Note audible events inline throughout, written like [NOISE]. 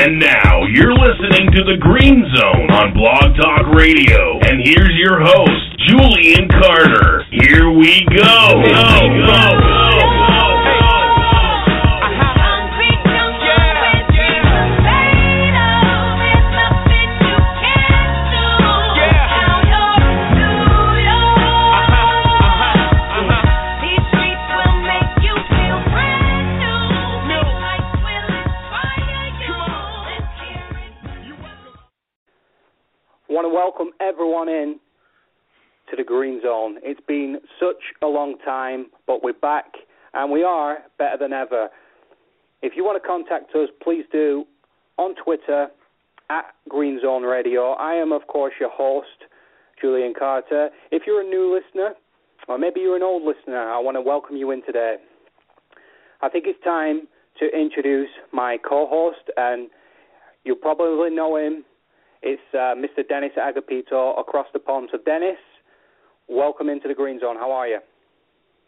And now you're listening to the Green Zone on Blog Talk Radio. And here's your host, Julian Carter. Here we go. Go, go, to the Green Zone. It's been such a long time, but we're back and we are better than ever. If you want to contact us, please do on Twitter at Green Zone Radio. I am, of course, your host, Julian Carter. If you're a new listener, or maybe you're an old listener, I want to welcome you in today. I think it's time to introduce my co host, and you probably know him it's uh, Mr. Dennis Agapito across the pond. So, Dennis, welcome into the Green Zone. How are you?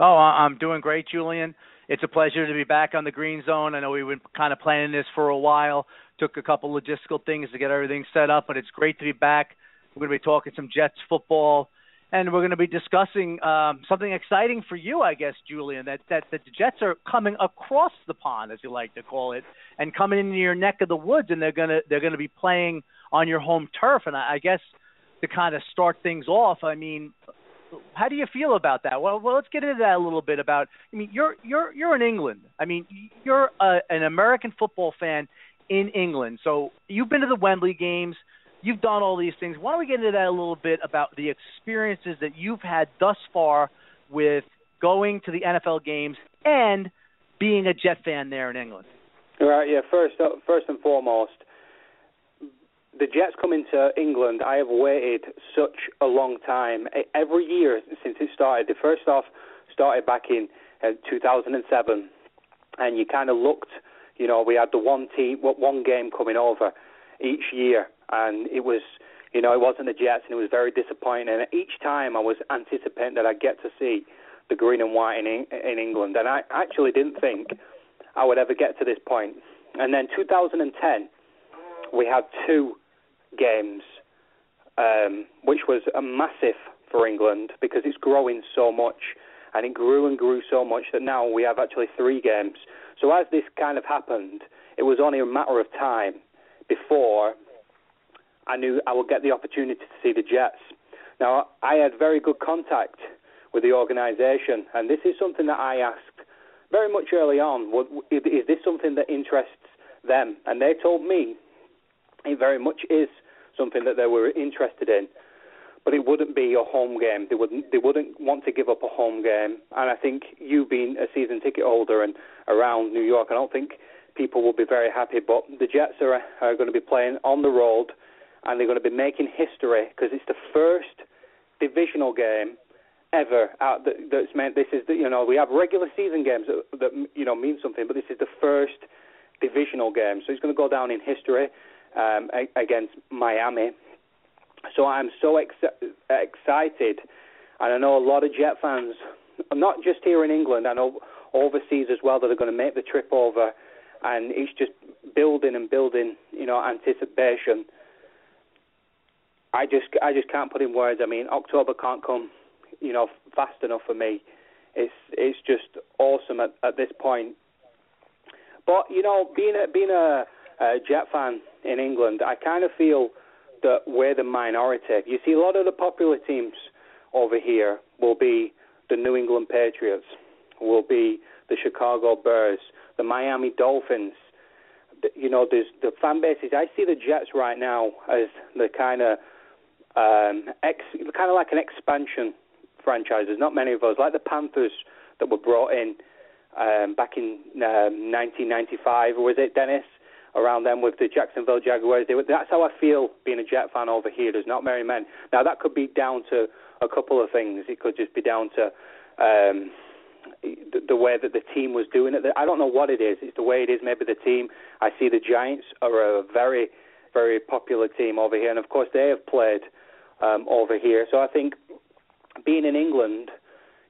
Oh, I'm doing great, Julian. It's a pleasure to be back on the Green Zone. I know we've been kind of planning this for a while. Took a couple logistical things to get everything set up, but it's great to be back. We're going to be talking some Jets football, and we're going to be discussing um, something exciting for you, I guess, Julian. That, that that the Jets are coming across the pond, as you like to call it, and coming into your neck of the woods, and they're gonna they're going to be playing on your home turf. And I, I guess to kind of start things off, I mean, how do you feel about that? Well, well, let's get into that a little bit. About, I mean, you're you're you're in England. I mean, you're a, an American football fan in England, so you've been to the Wembley games. You've done all these things. Why don't we get into that a little bit about the experiences that you've had thus far with going to the NFL games and being a Jet fan there in England? Right. Yeah. First, uh, first and foremost, the Jets coming to England, I have waited such a long time. Every year since it started. The first off started back in uh, 2007, and you kind of looked. You know, we had the one team, one game coming over each year, and it was, you know, it wasn't the Jets, and it was very disappointing. And each time I was anticipating that I'd get to see the green and white in in England, and I actually didn't think I would ever get to this point. And then 2010, we had two games, um, which was a massive for England because it's growing so much, and it grew and grew so much that now we have actually three games. So as this kind of happened, it was only a matter of time before I knew I would get the opportunity to see the Jets. Now I had very good contact with the organisation, and this is something that I asked very much early on. Is this something that interests them? And they told me it very much is something that they were interested in. But it wouldn't be a home game. They wouldn't. They wouldn't want to give up a home game. And I think you being a season ticket holder and around New York, I don't think people will be very happy. But the Jets are are going to be playing on the road, and they're going to be making history because it's the first divisional game ever out that, that's meant. This is the, you know we have regular season games that, that you know mean something, but this is the first divisional game. So it's going to go down in history um, against Miami. So I'm so ex- excited, and I know a lot of Jet fans, not just here in England, I know overseas as well, that are going to make the trip over, and it's just building and building, you know, anticipation. I just, I just can't put in words. I mean, October can't come, you know, fast enough for me. It's, it's just awesome at, at this point. But you know, being a, being a, a Jet fan in England, I kind of feel that we're the minority. You see, a lot of the popular teams over here will be the New England Patriots, will be the Chicago Bears, the Miami Dolphins. You know, there's the fan bases. I see the Jets right now as the kind of um, ex, kind of like an expansion franchise. There's not many of us, like the Panthers that were brought in um, back in um, 1995. Was it Dennis? Around them with the Jacksonville Jaguars. They, that's how I feel being a Jet fan over here. There's not many men. Now that could be down to a couple of things. It could just be down to um, the, the way that the team was doing it. I don't know what it is. It's the way it is. Maybe the team. I see the Giants are a very, very popular team over here, and of course they have played um, over here. So I think being in England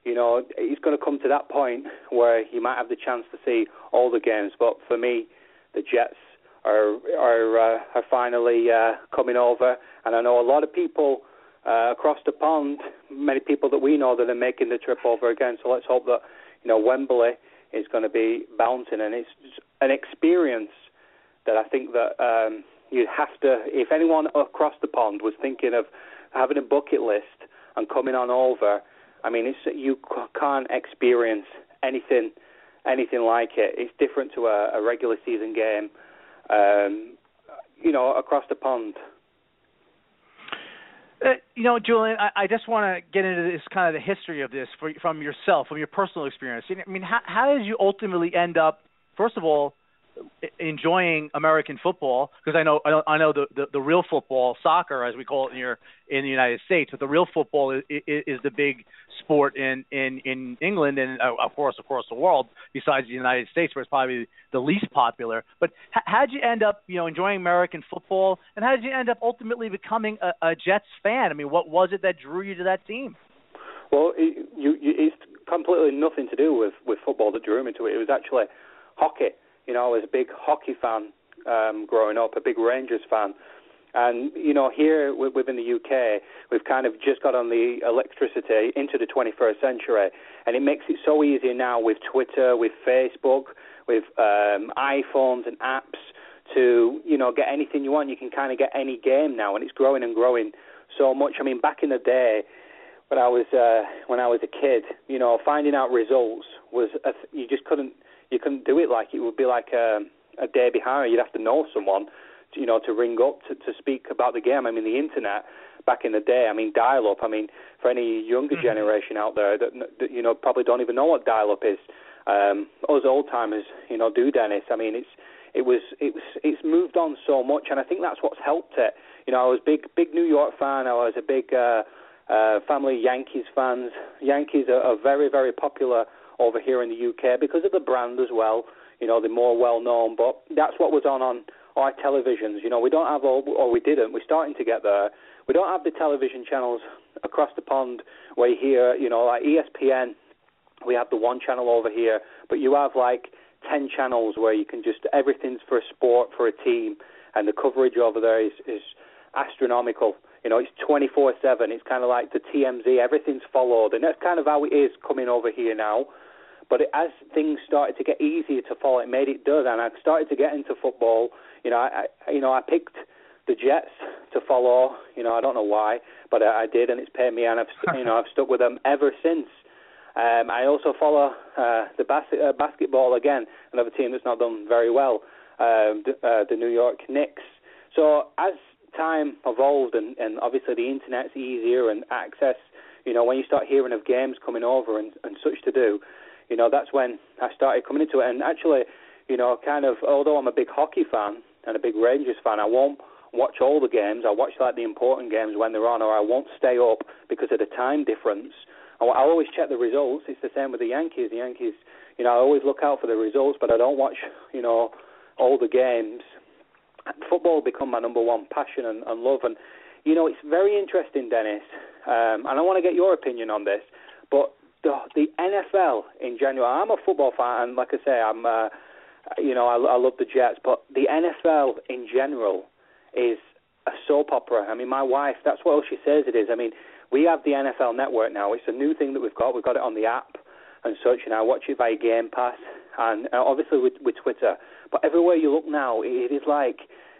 you know, it's going to come to that point where you might have the chance to see all the games. But for me, the Jets are are uh, are finally uh, coming over, and I know a lot of people uh, across the pond, many people that we know that are making the trip over again. So let's hope that you know Wembley is going to be bouncing, and it's an experience that I think that um, you have to. If anyone across the pond was thinking of having a bucket list and coming on over, I mean, it's you can't experience anything anything like it. It's different to a, a regular season game, um, you know, across the pond. Uh, you know, Julian, I, I just want to get into this kind of the history of this for, from yourself, from your personal experience. I mean, how, how did you ultimately end up, first of all, enjoying American football because I know I know, I know the, the the real football, soccer as we call it here in the United States, but the real football is, is, the big sport in in in England and uh, of course across the world. Besides the United States, where it's probably the least popular. But how'd you end up, you know, enjoying American football, and how did you end up ultimately becoming a, a Jets fan? I mean, what was it that drew you to that team? Well, it, you, you, it's completely nothing to do with with football that drew me to it. It was actually hockey you know, I was a big hockey fan um, growing up, a big Rangers fan. And you know, here within the UK, we've kind of just got on the electricity into the 21st century, and it makes it so easy now with Twitter, with Facebook, with um, iPhones and apps to you know get anything you want. You can kind of get any game now, and it's growing and growing so much. I mean, back in the day when I was uh, when I was a kid, you know, finding out results was a th- you just couldn't you couldn't do it like it would be like a, a day behind. You'd have to know someone, to, you know, to ring up to, to speak about the game. I mean, the internet back in the day. I mean, dial-up. I mean, for any younger mm-hmm. generation out there that, that you know probably don't even know what dial-up is. Um, us old timers, you know, do Dennis. I mean, it's it was it was it's moved on so much, and I think that's what's helped it. You know, I was big big New York fan. I was a big uh, uh, family Yankees fans. Yankees are, are very very popular over here in the UK because of the brand as well. You know, they're more well known, but that's what was on on our televisions. You know, we don't have all, or we didn't. We're starting to get there. We don't have the television channels across the pond where you hear, you know, like ESPN. We have the one channel over here, but you have like ten channels where you can just everything's for a sport for a team, and the coverage over there is is astronomical. You know, it's 24/7. It's kind of like the TMZ. Everything's followed, and that's kind of how it is coming over here now. But it, as things started to get easier to follow, it made it done, and I started to get into football. You know, I, I you know I picked the Jets to follow. You know, I don't know why, but I, I did, and it's paid me, and I've you know I've stuck with them ever since. Um, I also follow uh, the bas- uh, basketball again, another team that's not done very well, um, the, uh, the New York Knicks. So as time evolved, and, and obviously the internet's easier and access, you know, when you start hearing of games coming over and, and such to do, you know, that's when I started coming into it. And actually, you know, kind of, although I'm a big hockey fan and a big Rangers fan, I won't watch all the games. I watch like the important games when they're on, or I won't stay up because of the time difference. I, always check the results. It's the same with the Yankees. The Yankees, you know, I always look out for the results, but I don't watch, you know, all the games. Football become my number one passion and, and love, and you know, it's very interesting, Dennis. Um, and I want to get your opinion on this. But the the NFL in general. I'm a football fan, and like I say, I'm uh, you know I, I love the Jets, but the NFL in general is a soap opera. I mean, my wife, that's what all she says it is. I mean, we have the NFL Network now. It's a new thing that we've got. We've got it on the app and such, and I watch it by Game Pass, and uh, obviously with with Twitter. But everywhere you look now, it, it is like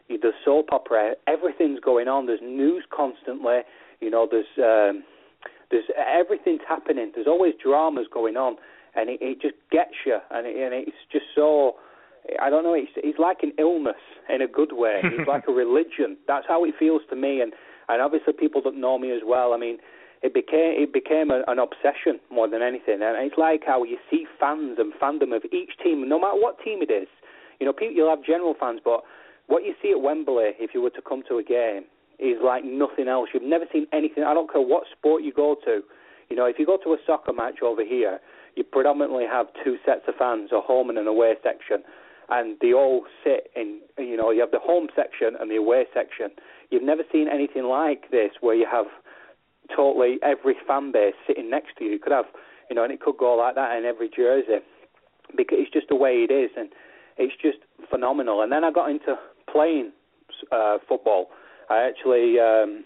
the soap opera. Everything's going on. There's news constantly. You know, there's um, there's everything's happening. There's always dramas going on, and it, it just gets you, and, it, and it's just so. I don't know. It's it's like an illness in a good way. [LAUGHS] It's like a religion. That's how it feels to me, and and obviously people that know me as well. I mean, it became it became a, an obsession more than anything, and it's like how you see fans and fandom of each team, no matter what team it is. You know, people, you'll have general fans, but what you see at Wembley, if you were to come to a game, is like nothing else. You've never seen anything. I don't care what sport you go to. You know, if you go to a soccer match over here, you predominantly have two sets of fans, a home and an away section, and they all sit in. You know, you have the home section and the away section. You've never seen anything like this where you have totally every fan base sitting next to you. You could have, you know, and it could go like that in every jersey because it's just the way it is, and it's just phenomenal. And then I got into playing uh, football. I actually um,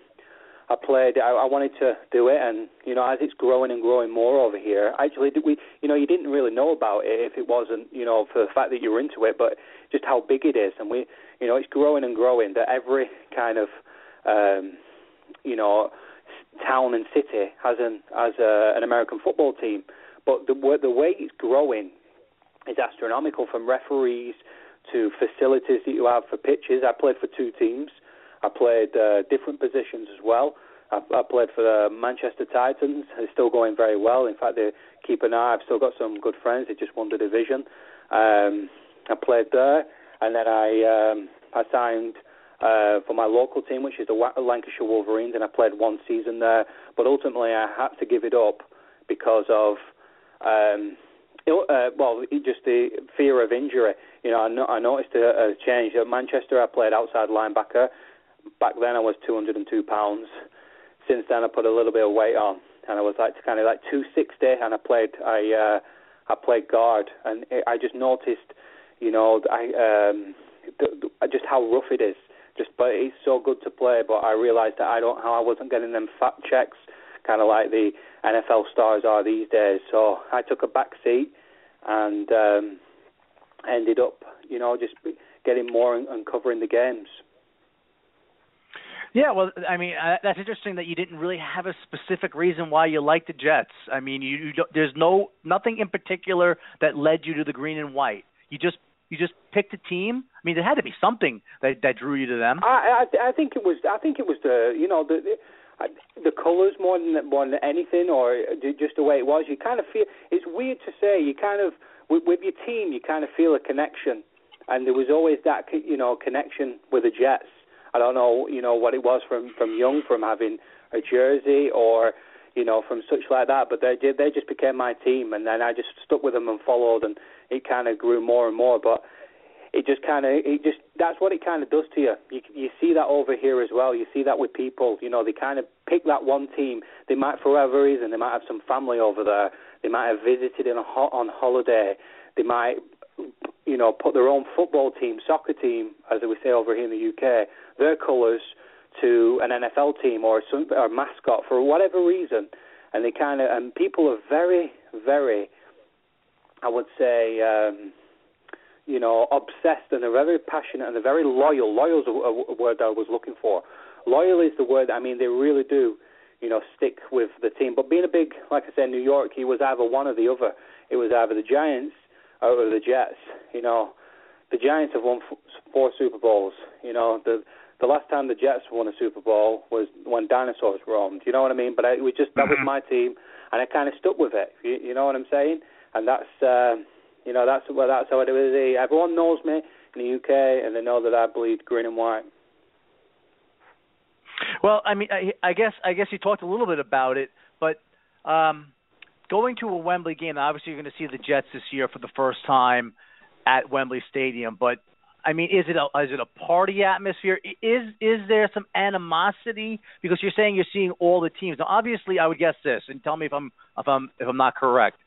I played. I, I wanted to do it, and you know, as it's growing and growing more over here, actually, we, you know, you didn't really know about it if it wasn't, you know, for the fact that you were into it, but just how big it is, and we, you know, it's growing and growing. That every kind of, um, you know, town and city has an has a, an American football team, but the the way it's growing is astronomical. From referees to facilities that you have for pitches. I played for two teams. I played uh, different positions as well. I, I played for the Manchester Titans. They're still going very well. In fact, they keep an eye. I've still got some good friends. They just won the division. Um, I played there, and then I um, I signed uh, for my local team, which is the Lancashire Wolverines, and I played one season there. But ultimately, I had to give it up because of um, uh, well, just the fear of injury. You know, I, no, I noticed a, a change. At Manchester, I played outside linebacker back then I was 202 pounds. Since then, I put a little bit of weight on, and I was like kind of like 260, and I played I uh, I played guard, and it, I just noticed, you know, I um, the, the, just how rough it is. Just, but it's so good to play. But I realised that I don't how I wasn't getting them fat checks, kind of like the NFL stars are these days. So I took a back seat and um, ended up, you know, just getting more and, and covering the games. Yeah, well, I mean, uh, that's interesting that you didn't really have a specific reason why you liked the Jets. I mean, you, you don't, there's no nothing in particular that led you to the green and white. You just you just picked a team. I mean, there had to be something that that drew you to them. I I, I think it was I think it was the you know the. the colours more than more than anything, or just the way it was. You kind of feel it's weird to say. You kind of with, with your team, you kind of feel a connection, and there was always that you know connection with the Jets I don't know, you know, what it was from from young, from having a jersey or you know from such like that. But they they just became my team, and then I just stuck with them and followed, and it kind of grew more and more. But it just kind of it just that's what it kind of does to you. You you see that over here as well. You see that with people. You know, they kind of pick that one team. They might, for whatever reason, they might have some family over there. They might have visited in a ho- on holiday. They might, you know, put their own football team, soccer team, as we say over here in the UK, their colours to an NFL team or some or mascot for whatever reason, and they kind of and people are very very, I would say. Um, you know, obsessed and they're very passionate and they're very loyal. Loyal is a, a word I was looking for. Loyal is the word. I mean, they really do, you know, stick with the team. But being a big, like I said, New York, he was either one or the other. It was either the Giants or the Jets. You know, the Giants have won four Super Bowls. You know, the the last time the Jets won a Super Bowl was when dinosaurs roamed. You know what I mean? But I, it was just that was mm-hmm. my team, and I kind of stuck with it. You, you know what I'm saying? And that's uh, you know that's well that's how it is. Everyone knows me in the UK, and they know that I bleed green and white. Well, I mean, I, I guess I guess you talked a little bit about it, but um, going to a Wembley game, obviously you're going to see the Jets this year for the first time at Wembley Stadium, but I mean, is it a is it a party atmosphere? Is is there some animosity because you're saying you're seeing all the teams? Now, obviously, I would guess this, and tell me if I'm if I'm if I'm not correct.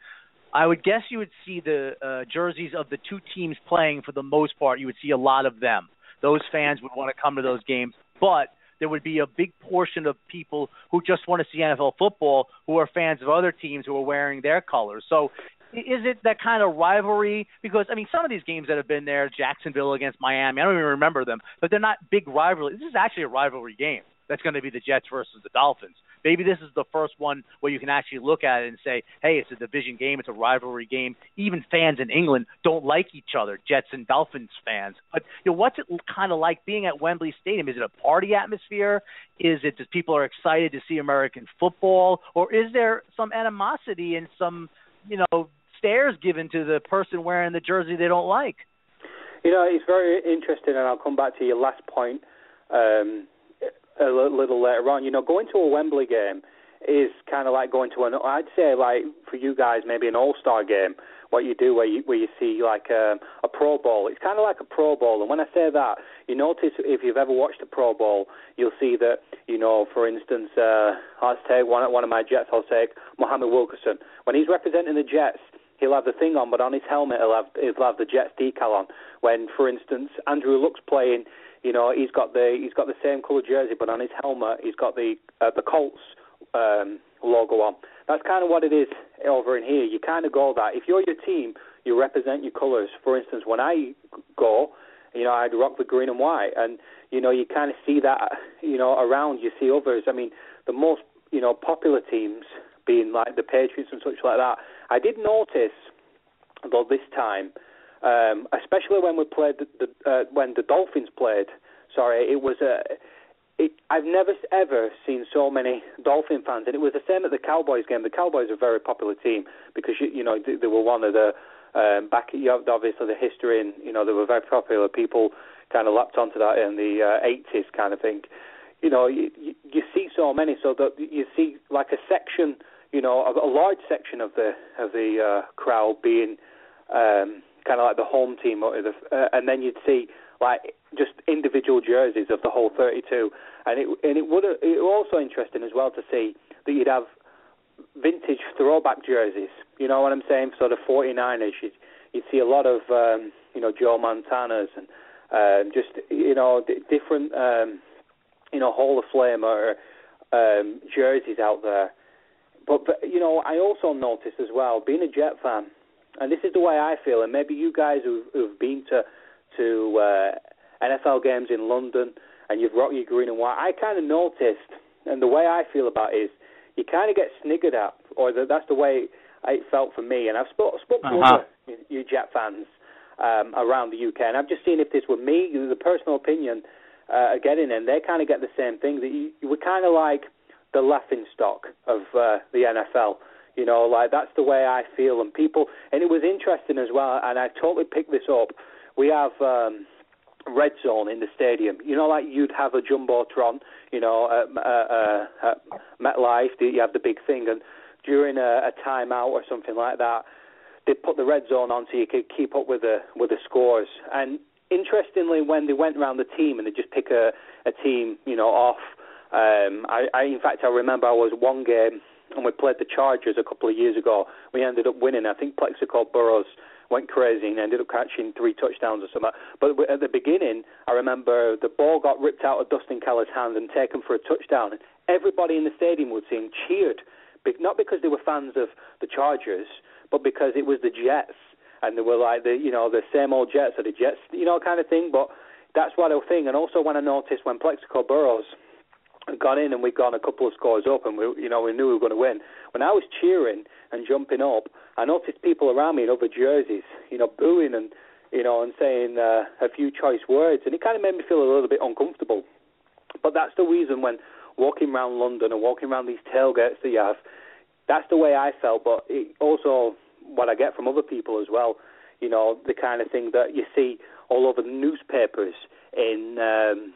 I would guess you would see the uh, jerseys of the two teams playing for the most part. You would see a lot of them. Those fans would want to come to those games, but there would be a big portion of people who just want to see NFL football who are fans of other teams who are wearing their colors. So is it that kind of rivalry? Because I mean, some of these games that have been there, Jacksonville against Miami, I don't even remember them, but they're not big rivalry. This is actually a rivalry game. That's going to be the Jets versus the Dolphins. Maybe this is the first one where you can actually look at it and say, "Hey, it's a division game. It's a rivalry game." Even fans in England don't like each other, Jets and Dolphins fans. But you know, what's it kind of like being at Wembley Stadium? Is it a party atmosphere? Is it just people are excited to see American football, or is there some animosity and some, you know, stares given to the person wearing the jersey they don't like. You know, it's very interesting, and I'll come back to your last point um, a little later on. You know, going to a Wembley game is kind of like going to an, I'd say, like for you guys, maybe an All Star game. What you do, where you where you see like a, um, a Pro Bowl, it's kind of like a Pro Bowl. And when I say that, you notice if you've ever watched a Pro Bowl, you'll see that you know, for instance, uh, let's take one one of my Jets. I'll take Muhammad Wilkerson when he's representing the Jets he'll have the thing on, but on his helmet he'll have he'll have the Jets decal on. When, for instance, Andrew Luck's playing, You know, he's got the he's got the same colour jersey, but on his helmet he's got the uh, the Colts um, logo on. That's kind of what it is over in here. You kind of go that if you're your team, you represent your colours. For instance, when I go, you know, I'd rock the green and white, and you know, you kind of see that, you know, around. You see others. I mean, the most you know popular teams being like the Patriots and such like that. I did notice, though, this time, um, especially when we played the, the uh, when the Dolphins played. Sorry, it was a. It, I've never ever seen so many Dolphin fans, and it was the same at the Cowboys game. The Cowboys are a very popular team because you, you know they, they were one of the um, back. You have obviously the history, and you know they were very popular. People kind of lapped onto that in the uh, 80s, kind of thing. You know, you, you, you see so many, so that you see like a section, you know, a, a large section of the of the uh, crowd being um, kind of like the home team, or the, uh, and then you'd see like just individual jerseys of the whole 32, and it and it would it was also interesting as well to see that you'd have vintage throwback jerseys. You know what I'm saying? Sort of 49ers. You'd, you'd see a lot of um, you know Joe Montanas and um, just you know d- different um, you know Hall of Fame or um, jerseys out there. But, but you know I also noticed as well being a Jet fan, and this is the way I feel, and maybe you guys who've, who've been to to uh, NFL games in London and you've rocked your green and white, I kind of noticed, and the way I feel about it is you kind of get sniggered at, or the, that's the way it felt for me. And I've spoke, spoke to uh-huh. other you Jet fans um, around the UK, and I've just seen if this were me, the personal opinion uh, getting in, they kind of get the same thing. That you, you were kind of like the laughing stock of uh, the NFL. You know, like that's the way I feel, and people. And it was interesting as well, and I totally picked this up. We have. Um, red zone in the stadium. You know, like you'd have a jumbotron, you know, at, uh, uh, at MetLife, you have the big thing, and during a, a timeout or something like that, they put the red zone on so you could keep up with the with the scores. And interestingly, when they went around the team and they just pick a, a team, you know, off. Um, I, I, in fact, I remember I was one game and we played the Chargers a couple of years ago. We ended up winning. I think Plaxico Burress went crazy and ended up catching three touchdowns or something. But at the beginning, I remember the ball got ripped out of Dustin Keller's hand and taken for a touchdown. And everybody in the stadium would sing cheered, not because they were fans of the Chargers, but because it was the Jets. And they were like the you know the same old Jets or the Jets you know kind of thing. But that's what I think. And also when I noticed when Plaxico Burress gone in and we'd gone a couple of scores up and we you know we knew we were going to win. When I was cheering and jumping up, I noticed people around me in other jerseys, you know, booing and you know and saying uh, a few choice words, and it kind of made me feel a little bit uncomfortable. But that's the reason when walking around London and walking around these tailgates that you have, that's the way I felt. But it also what I get from other people as well, you know, the kind of thing that you see all over the newspapers in. Um,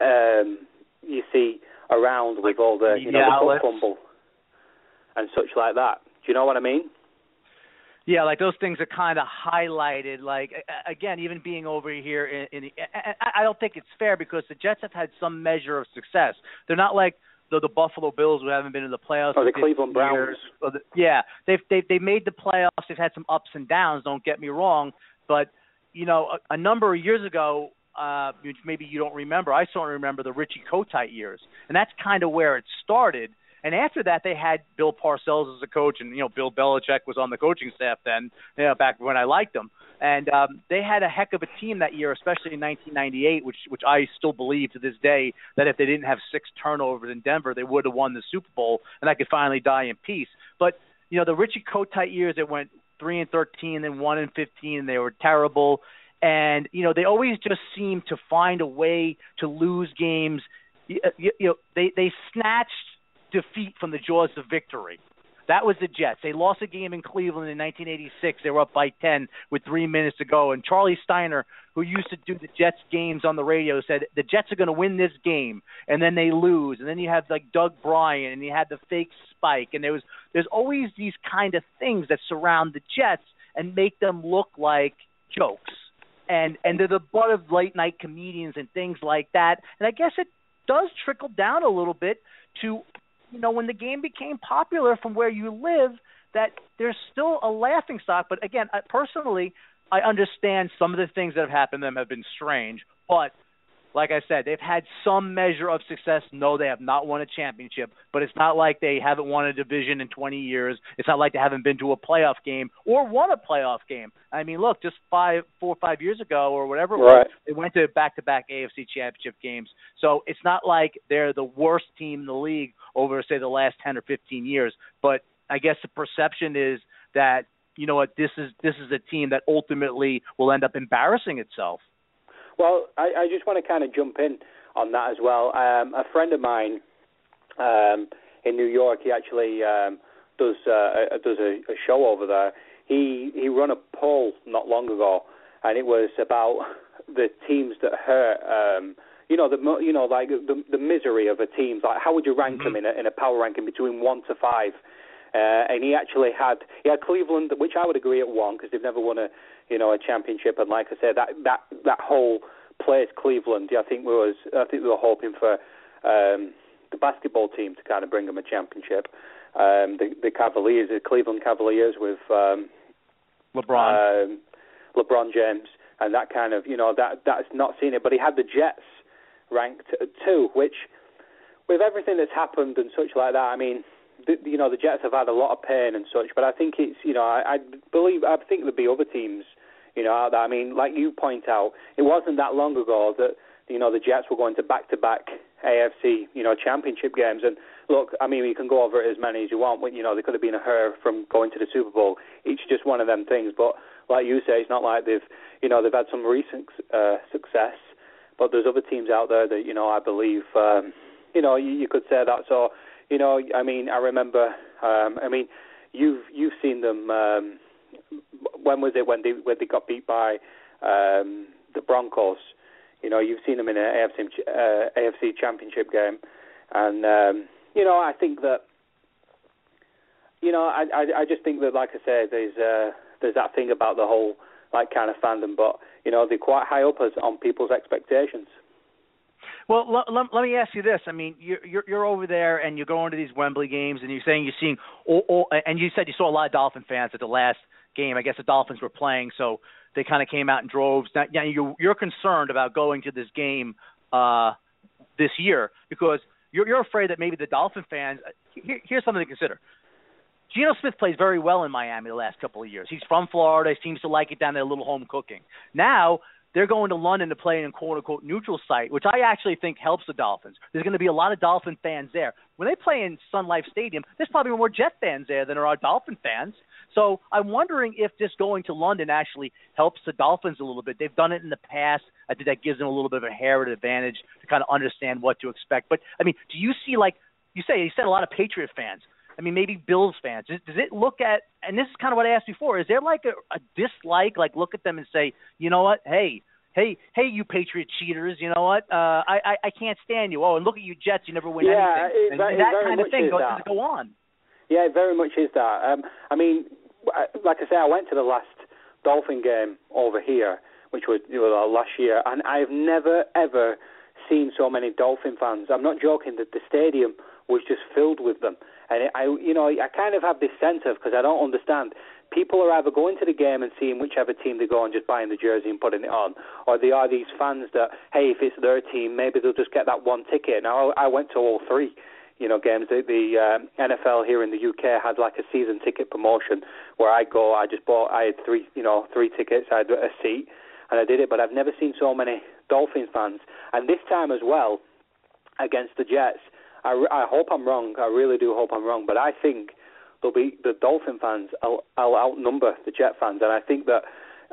um, you see around with all the you know the fumble and such like that. Do you know what I mean? Yeah, like those things are kind of highlighted. Like again, even being over here in, in the, I don't think it's fair because the Jets have had some measure of success. They're not like the, the Buffalo Bills who haven't been in the playoffs. Or the Cleveland Browns. The, yeah, they've they've they made the playoffs. They've had some ups and downs. Don't get me wrong, but you know, a, a number of years ago, uh, which maybe you don't remember. I certainly remember the Richie Kotite years, and that's kind of where it started. And after that, they had Bill Parcells as a coach, and you know Bill Belichick was on the coaching staff then, you know, back when I liked them. And um, they had a heck of a team that year, especially in 1998, which which I still believe to this day that if they didn't have six turnovers in Denver, they would have won the Super Bowl, and I could finally die in peace. But you know the Richie Kotite years, it went three and 13, then one and 15, and they were terrible and you know they always just seem to find a way to lose games. You, uh, you, you know, they they snatched defeat from the jaws of victory. That was the Jets. They lost a game in Cleveland in 1986. They were up by 10 with three minutes to go. And Charlie Steiner, who used to do the Jets games on the radio, said the Jets are going to win this game, and then they lose. And then you have like Doug Brien, and you had the fake spike, and there was there's always these kind of things that surround the Jets and make them look like jokes and and they're the butt of late night comedians and things like that. And I guess it does trickle down a little bit to you know when the game became popular from where you live that there's still a laughing stock. But again, I, personally, I understand some of the things that have happened to them have been strange, but like I said, they've had some measure of success. No, they have not won a championship, but it's not like they haven't won a division in 20 years. It's not like they haven't been to a playoff game or won a playoff game. I mean, look, just five, four or five years ago or whatever, right. they went to back-to-back AFC championship games. So it's not like they're the worst team in the league over, say, the last 10 or 15 years. But I guess the perception is that you know what this is this is a team that ultimately will end up embarrassing itself. Well, I, I just want to kind of jump in on that as well. Um, a friend of mine um, in New York, he actually um, does uh, does a, a show over there. He he run a poll not long ago, and it was about the teams that hurt. Um, you know the you know like the the misery of a team. Like how would you rank mm-hmm. them in a in a power ranking between one to five? Uh, and he actually had he had Cleveland, which I would agree at one because they've never won a you know a championship. And like I said, that that that whole place Cleveland, I think we was I think we were hoping for um, the basketball team to kind of bring them a championship. Um, the the Cavaliers, the Cleveland Cavaliers with um, LeBron, um, LeBron James, and that kind of you know that that's not seen it. But he had the Jets ranked at two, which with everything that's happened and such like that, I mean the, you know the Jets have had a lot of pain and such, but I think it's you know I, I believe I think there'll be other teams you know out there. I mean, like you point out, it wasn't that long ago that you know the Jets were going to back-to-back AFC you know championship games. And look, I mean, you can go over it as many as you want. You know, there could have been a her from going to the Super Bowl. It's just one of them things. But like you say, it's not like they've you know they've had some recent uh, success. But there's other teams out there that you know I believe um, you know you, you could say that. So you know, I mean, I remember. Um, I mean, you've you've seen them. Um, when was it when they when they got beat by um, the Broncos? You know, you've seen them in an AFC uh, AFC Championship game, and um, you know, I think that. You know, I, I I just think that, like I said, there's uh, there's that thing about the whole like kind of fandom, but you know, they're quite high up as on people's expectations. Well, l- l- let me ask you this. I mean, you're, you're you're over there and you're going to these Wembley games, and you're saying you're seeing, all, all, and you said you saw a lot of Dolphin fans at the last game. I guess the Dolphins were playing, so they kind of came out in droves. Now, yeah, you're you're concerned about going to this game uh, this year because you're you're afraid that maybe the Dolphin fans. Here, here's something to consider. Geno Smith plays very well in Miami the last couple of years. He's from Florida. He seems to like it down there, a little home cooking. Now they're going to London to play in a quote unquote neutral site, which I actually think helps the Dolphins. There's going to be a lot of Dolphin fans there. When they play in Sun Life Stadium, there's probably more Jet fans there than there are Dolphin fans. So I'm wondering if just going to London actually helps the Dolphins a little bit. They've done it in the past. I think that gives them a little bit of a hair advantage to kind of understand what to expect. But I mean, do you see like you say you said a lot of Patriot fans. I mean, maybe Bills fans. Does, does it look at, and this is kind of what I asked before, is there like a, a dislike, like look at them and say, you know what, hey, hey, hey, you Patriot cheaters, you know what? Uh, I, I I can't stand you. Oh, and look at you Jets, you never win yeah, anything. It, and that, kind of thing goes that. go on. Yeah, it very much is that. Um, I mean, like I say, I went to the last Dolphin game over here, which was you know, last year, and I've never ever seen so many Dolphin fans. I'm not joking that the stadium was just filled with them. And I, you know, I kind of have this sense of because I don't understand. People are either going to the game and seeing whichever team they go and just buying the jersey and putting it on, or they are these fans that, hey, if it's their team, maybe they'll just get that one ticket. Now, I went to all three, you know, games. The, the um, NFL here in the UK had like a season ticket promotion where I go. I just bought. I had three, you know, three tickets. I had a seat, and I did it. But I've never seen so many Dolphins fans, and this time as well against the Jets I, I hope I'm wrong. I really do hope I'm wrong. But I think there'll be the Dolphin fans. I'll, I'll outnumber the Jet fans, and I think that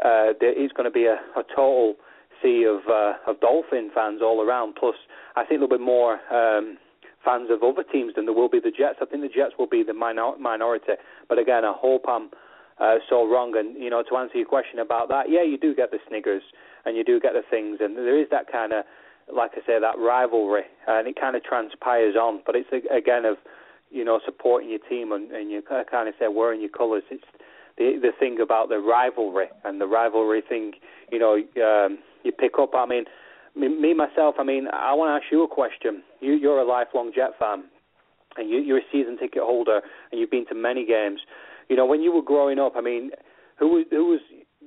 uh, there is going to be a, a total sea of uh, of Dolphin fans all around. Plus, I think there'll be more um, fans of other teams than there will be the Jets. I think the Jets will be the minor- minority. But again, I hope I'm uh, so wrong. And you know, to answer your question about that, yeah, you do get the sniggers and you do get the things, and there is that kind of like I say, that rivalry, and it kind of transpires on. But it's again of you know supporting your team and, and you kind of say wearing your colours. It's the the thing about the rivalry and the rivalry thing. You know, um, you pick up. I mean, me, me myself. I mean, I want to ask you a question. You, you're a lifelong Jet fan, and you, you're a season ticket holder, and you've been to many games. You know, when you were growing up, I mean, who who was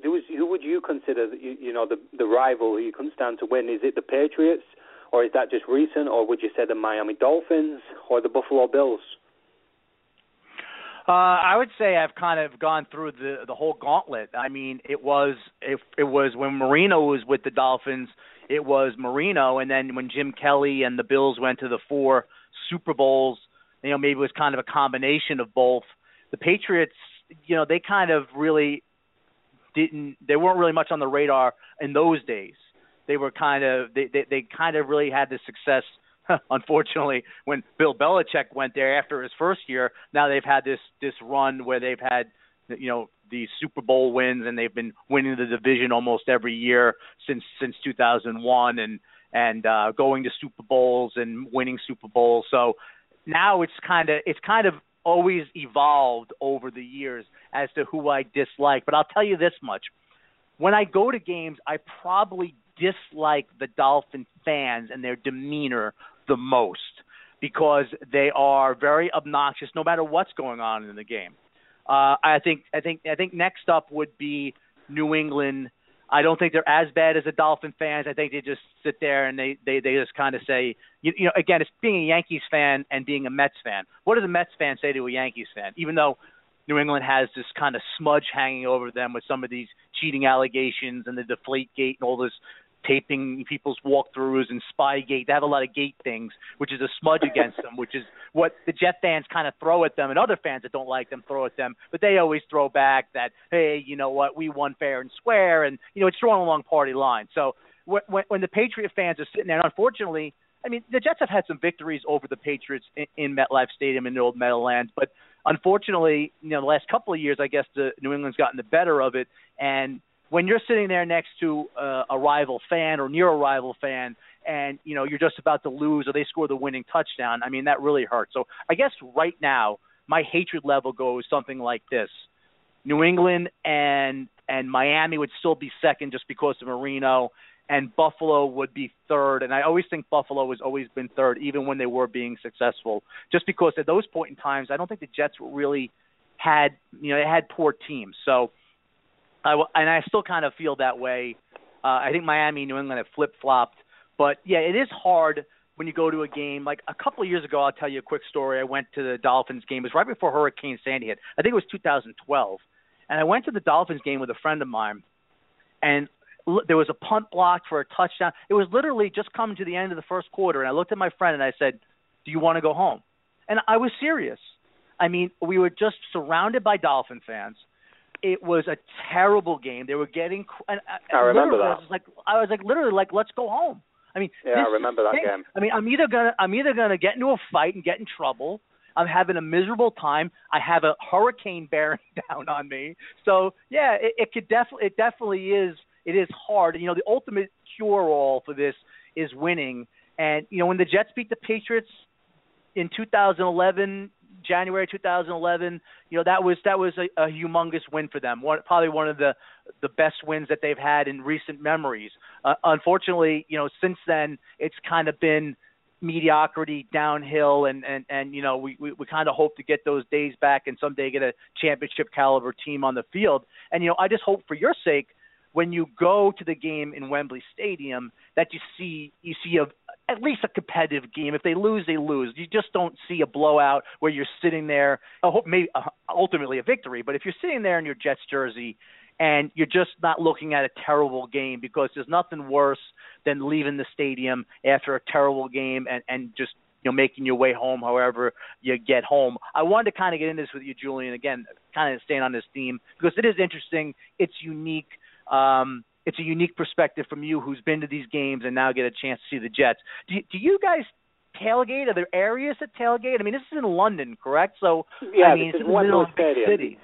who, who would you consider you, you know the the rival who you couldn't stand to win? Is it the Patriots, or is that just recent, or would you say the Miami Dolphins or the Buffalo Bills? Uh, I would say I've kind of gone through the the whole gauntlet. I mean, it was it, it was when Marino was with the Dolphins, it was Marino, and then when Jim Kelly and the Bills went to the four Super Bowls, you know, maybe it was kind of a combination of both. The Patriots, you know, they kind of really didn't they weren't really much on the radar in those days. They were kind of they they, they kind of really had the success [LAUGHS] unfortunately, when Bill Belichick went there after his first year, now they've had this this run where they've had you know these Super Bowl wins and they've been winning the division almost every year since since 2001 and and uh going to Super Bowls and winning Super Bowls. So now it's kind of it's kind of always evolved over the years as to who I dislike. But I'll tell you this much. When I go to games, I probably dislike the Dolphin fans and their demeanor the most because they are very obnoxious no matter what's going on in the game. Uh, I think I think I think next up would be New England. I don't think they're as bad as the Dolphin fans. I think they just sit there and they they they just kind of say, you, you know, again, it's being a Yankees fan and being a Mets fan. What does a Mets fan say to a Yankees fan? Even though New England has this kind of smudge hanging over them with some of these cheating allegations and the deflate gate and all this taping people's walkthroughs and Spygate. They have a lot of gate things, which is a smudge against them, which is what the Jet fans kind of throw at them, and other fans that don't like them throw at them. But they always throw back that, hey, you know what, we won fair and square, and you know it's drawn along party lines. So when, when the Patriot fans are sitting there, and unfortunately, I mean the Jets have had some victories over the Patriots in, in MetLife Stadium in the old Meadowlands, but unfortunately, you know the last couple of years, I guess the New England's gotten the better of it, and when you're sitting there next to uh, a rival fan or near a rival fan and you know you're just about to lose or they score the winning touchdown i mean that really hurts. So i guess right now my hatred level goes something like this. New england and and miami would still be second just because of marino and buffalo would be third. And i always think buffalo has always been third even when they were being successful. Just because at those point in times i don't think the jets really had you know they had poor teams. So I, and I still kind of feel that way. Uh, I think Miami New England have flip flopped, but yeah, it is hard when you go to a game. Like a couple of years ago, I'll tell you a quick story. I went to the Dolphins game. It was right before Hurricane Sandy hit. I think it was 2012, and I went to the Dolphins game with a friend of mine, and l- there was a punt block for a touchdown. It was literally just coming to the end of the first quarter, and I looked at my friend and I said, "Do you want to go home?" And I was serious. I mean, we were just surrounded by Dolphin fans it was a terrible game. They were getting. And I, I remember that. I was like, I was like, literally, like, let's go home. I mean, yeah, I remember that game. I mean, I'm either gonna, I'm either gonna get into a fight and get in trouble. I'm having a miserable time. I have a hurricane bearing [LAUGHS] down on me. So yeah, it, it could definitely, it definitely is. It is hard. You know, the ultimate cure all for this is winning. And you know, when the Jets beat the Patriots in 2011, January 2011, you know that was that was a, a humongous win for them. One, probably one of the the best wins that they've had in recent memories. Uh, unfortunately, you know since then it's kind of been mediocrity downhill and and and you know we we, we kind of hope to get those days back and someday get a championship caliber team on the field and you know I just hope for your sake when you go to the game in Wembley Stadium that you see you see a at least a competitive game. If they lose, they lose. You just don't see a blowout where you're sitting there. I hope maybe uh, ultimately a victory, but if you're sitting there in your Jets jersey and you're just not looking at a terrible game because there's nothing worse than leaving the stadium after a terrible game and and just you know making your way home however you get home. I wanted to kind of get into this with you Julian again, kind of staying on this theme because it is interesting, it's unique. Um it's a unique perspective from you who's been to these games and now get a chance to see the Jets. Do you, do you guys tailgate? Are there areas that tailgate? I mean, this is in London, correct? So yeah, I mean, this it's is in Wembley Stadium. city.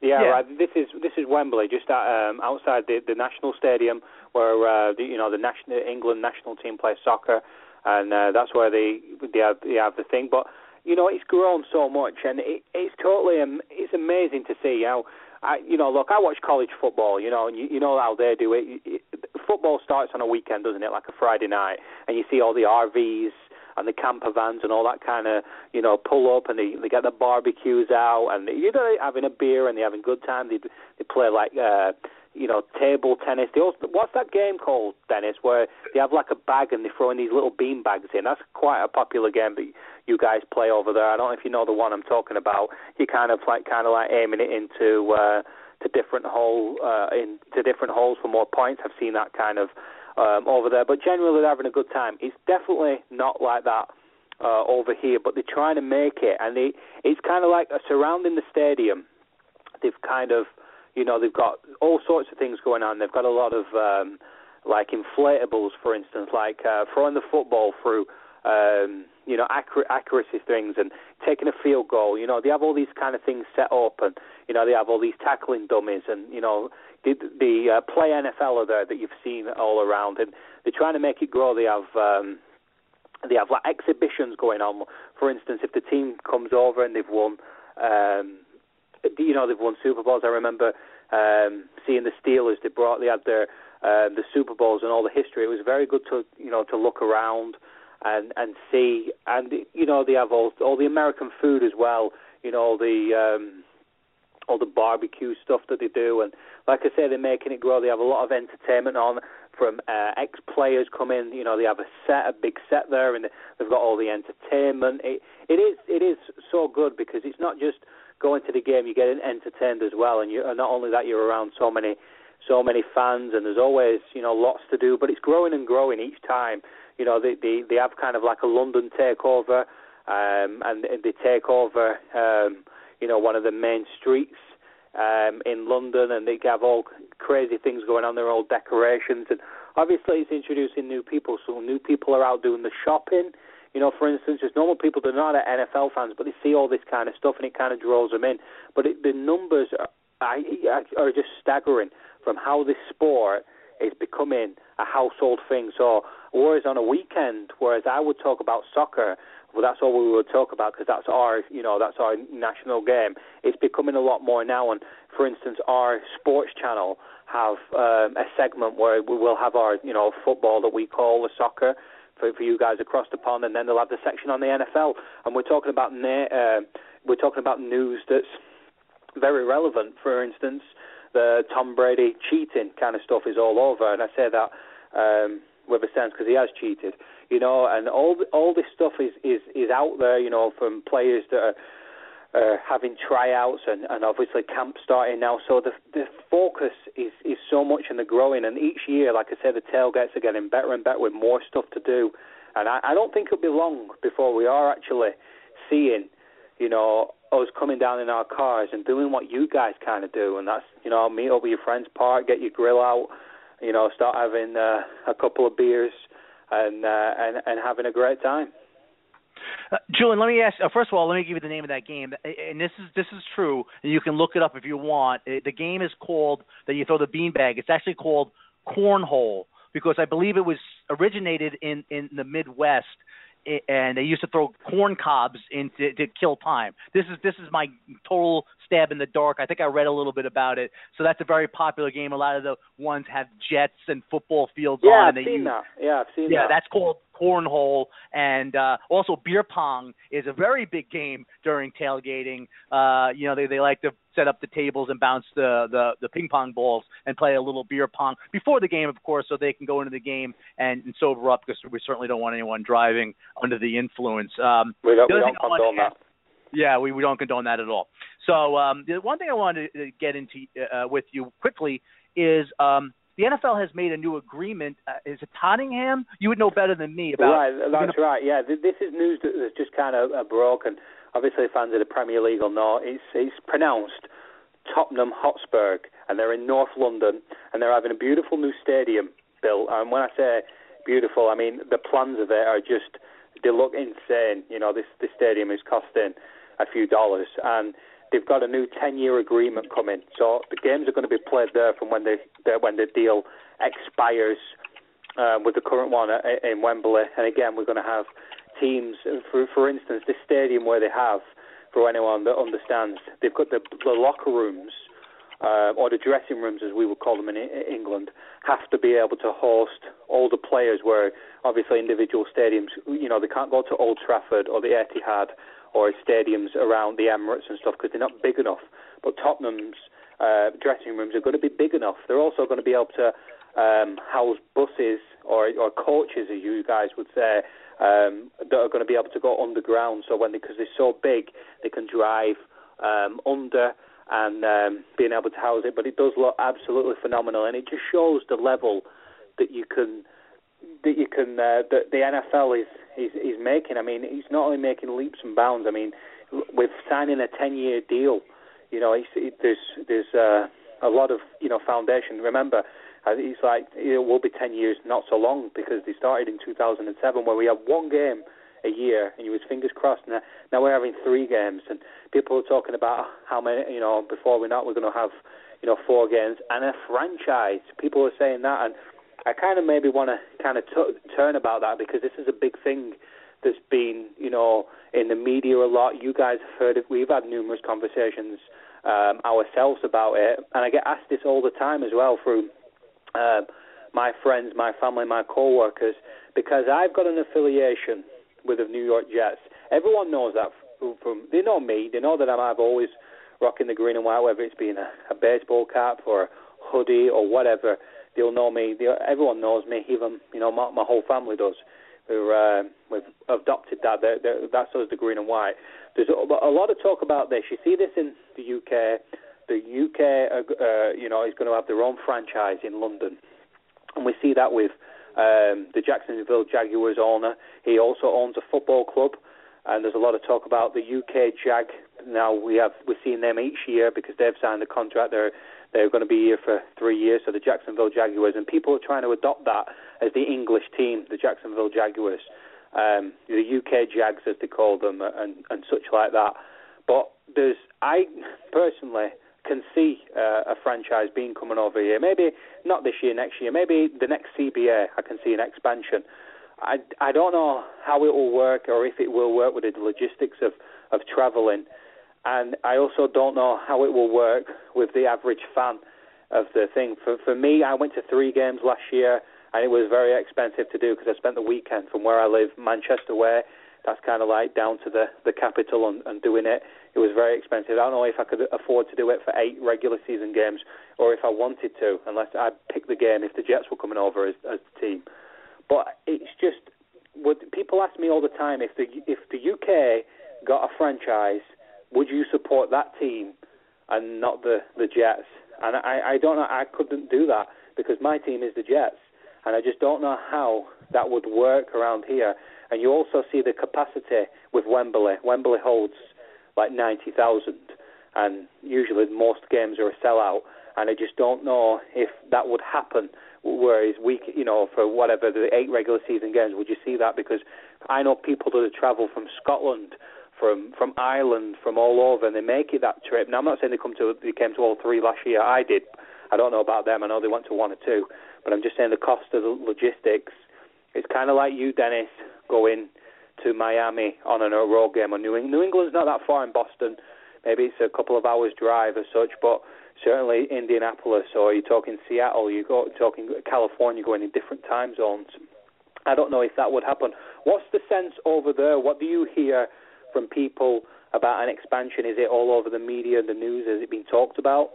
Yeah, Yeah. right. This is this is Wembley, just at, um, outside the the national stadium where uh, the you know the national England national team plays soccer, and uh, that's where they they have they have the thing. But you know it's grown so much, and it, it's totally um, it's amazing to see how. I, you know, look, I watch college football, you know, and you, you know how they do it. Football starts on a weekend, doesn't it, like a Friday night, and you see all the RVs and the camper vans and all that kind of, you know, pull up and they they get the barbecues out and you know they're having a beer and they're having good time. They they play like uh, you know, table tennis. They also, what's that game called, Dennis, where they have like a bag and they throw in these little bean bags in? That's quite a popular game that you guys play over there. I don't know if you know the one I'm talking about. You kind of like kind of like aiming it into uh, to different hole uh, into different holes for more points. I've seen that kind of um, over there, but generally they're having a good time. It's definitely not like that uh, over here, but they're trying to make it, and they, it's kind of like uh, surrounding the stadium. They've kind of you know, they've got all sorts of things going on. They've got a lot of um, like inflatables, for instance, like uh, throwing the football through, um, you know, accur- accuracy things and taking a field goal. You know, they have all these kind of things set up, and you know, they have all these tackling dummies, and you know, the, the uh, play NFL there that you've seen all around, and they're trying to make it grow. They have. Um, they have like exhibitions going on. For instance, if the team comes over and they've won um, you know they've won Super Bowls. I remember um, seeing the Steelers. They brought they had their uh, the Super Bowls and all the history. It was very good to you know to look around and and see. And you know they have all all the American food as well. You know all the um, all the barbecue stuff that they do. And like I say, they're making it grow. They have a lot of entertainment on from uh, ex players come in. You know they have a set, a big set there, and they've got all the entertainment. It it is it is so good because it's not just going to the game, you get entertained as well, and you and not only that, you're around so many so many fans, and there's always you know lots to do. But it's growing and growing each time. You know, they they, they have kind of like a London takeover, um, and they take over um, you know one of the main streets um, in London, and they have all crazy things going on. There all decorations, and obviously it's introducing new people. So new people are out doing the shopping. You know, for instance, there's normal people that are not NFL fans, but they see all this kind of stuff and it kind of draws them in. But it, the numbers are, are just staggering from how this sport is becoming a household thing. So, whereas on a weekend, whereas I would talk about soccer, well, that's all we would talk about because that's our, you know, that's our national game. It's becoming a lot more now. And for instance, our sports channel have um, a segment where we will have our, you know, football that we call the soccer for, for you guys across the pond, and then they'll have the section on the NFL. And we're talking about uh, we're talking about news that's very relevant. For instance, the Tom Brady cheating kind of stuff is all over, and I say that um, with a sense because he has cheated, you know. And all all this stuff is is is out there, you know, from players that are uh, having tryouts and, and obviously camp starting now. So the the focus is is so much in the growing, and each year, like I said, the tailgates are getting better and better with more stuff to do. And I, I don't think it'll be long before we are actually seeing, you know, us coming down in our cars and doing what you guys kind of do, and that's you know meet up with your friends, park, get your grill out, you know, start having uh, a couple of beers and uh, and and having a great time. Uh, Julian, let me ask. Uh, first of all, let me give you the name of that game, and this is this is true. And you can look it up if you want. It, the game is called that you throw the beanbag. It's actually called cornhole because I believe it was originated in in the Midwest and they used to throw corn cobs in to, to kill time. This is this is my total stab in the dark. I think I read a little bit about it. So that's a very popular game. A lot of the ones have jets and football fields yeah, on. I've seen use, that. Yeah, I've seen yeah, that. Yeah, that's called cornhole, and uh, also beer pong is a very big game during tailgating. Uh, you know, they they like to set up the tables and bounce the, the the ping pong balls and play a little beer pong before the game, of course, so they can go into the game and, and sober up because we certainly don't want anyone driving under the influence. Um, we don't, we don't condone that. Yeah, we, we don't condone that at all. So um, the one thing I wanted to get into uh, with you quickly is um, the NFL has made a new agreement. Uh, is it Tottenham? You would know better than me about. Right, that's gonna... right. Yeah, this is news that's just kind of uh, broken. Obviously, fans of the Premier League will know it's it's pronounced Tottenham Hotspur, and they're in North London, and they're having a beautiful new stadium built. And when I say beautiful, I mean the plans of it are just they look insane. You know, this this stadium is costing a few dollars, and they've got a new 10-year agreement coming. So the games are going to be played there from when the, when the deal expires uh, with the current one in Wembley. And again, we're going to have teams. For for instance, the stadium where they have, for anyone that understands, they've got the, the locker rooms. Uh, or the dressing rooms, as we would call them in England, have to be able to host all the players. Where obviously individual stadiums, you know, they can't go to Old Trafford or the Etihad or stadiums around the Emirates and stuff because they're not big enough. But Tottenham's uh, dressing rooms are going to be big enough. They're also going to be able to um, house buses or or coaches, as you guys would say, um, that are going to be able to go underground. So when because they, are so big, they can drive um, under and um, being able to house it. But it does look absolutely phenomenal, and it just shows the level that you can that you can uh, that the NFL is, is is making. I mean, he's not only making leaps and bounds. I mean, with signing a ten year deal, you know, it's, it, there's there's uh, a lot of you know foundation. Remember, uh, he's like it will be ten years, not so long, because they started in 2007 where we had one game a year, and you was fingers crossed. Now, now we're having three games, and people are talking about how many. You know, before we're not, we're going to have you know four games and a franchise. People are saying that, and I kind of maybe want to kind of t- turn about that because this is a big thing that's been, you know, in the media a lot. You guys have heard it. We've had numerous conversations um, ourselves about it, and I get asked this all the time as well through uh, my friends, my family, my co-workers, because I've got an affiliation with the New York Jets. Everyone knows that from, from they know me. They know that I'm I've always rocking the green and white, whether it's been a, a baseball cap or a hoodie or whatever they'll know me. They, everyone knows me. Even you know my, my whole family does. We're, uh, we've adopted that. They're, they're, that's us, the green and white. There's a, a lot of talk about this. You see this in the UK. The UK, uh, uh, you know, is going to have their own franchise in London, and we see that with um, the Jacksonville Jaguars owner. He also owns a football club, and there's a lot of talk about the UK Jag. Now we have we're seeing them each year because they've signed the contract. They're they're going to be here for three years, so the Jacksonville Jaguars, and people are trying to adopt that as the English team, the Jacksonville Jaguars, um, the UK Jags as they call them, and and such like that. But there's, I personally can see uh, a franchise being coming over here. Maybe not this year, next year. Maybe the next CBA. I can see an expansion. I I don't know how it will work or if it will work with the logistics of of traveling and I also don't know how it will work with the average fan of the thing. For for me, I went to three games last year, and it was very expensive to do because I spent the weekend from where I live, Manchester way. That's kind of like down to the the capital and, and doing it. It was very expensive. I don't know if I could afford to do it for eight regular season games, or if I wanted to, unless I picked the game if the Jets were coming over as as the team. But it's just, what people ask me all the time if the if the UK got a franchise would you support that team and not the the Jets? And I, I don't know. I couldn't do that because my team is the Jets, and I just don't know how that would work around here. And you also see the capacity with Wembley. Wembley holds like ninety thousand, and usually most games are a sellout. And I just don't know if that would happen. Whereas we, you know, for whatever the eight regular season games, would you see that? Because I know people that have travelled from Scotland from from Ireland, from all over, and they make it that trip. Now I'm not saying they come to they came to all three last year. I did. I don't know about them. I know they went to one or two, but I'm just saying the cost of the logistics. It's kind of like you, Dennis, going to Miami on a road game. Or New England. New England's not that far in Boston. Maybe it's a couple of hours drive as such, but certainly Indianapolis or you're talking Seattle, you go talking California, going in different time zones. I don't know if that would happen. What's the sense over there? What do you hear from people about an expansion? Is it all over the media, and the news? Has it been talked about?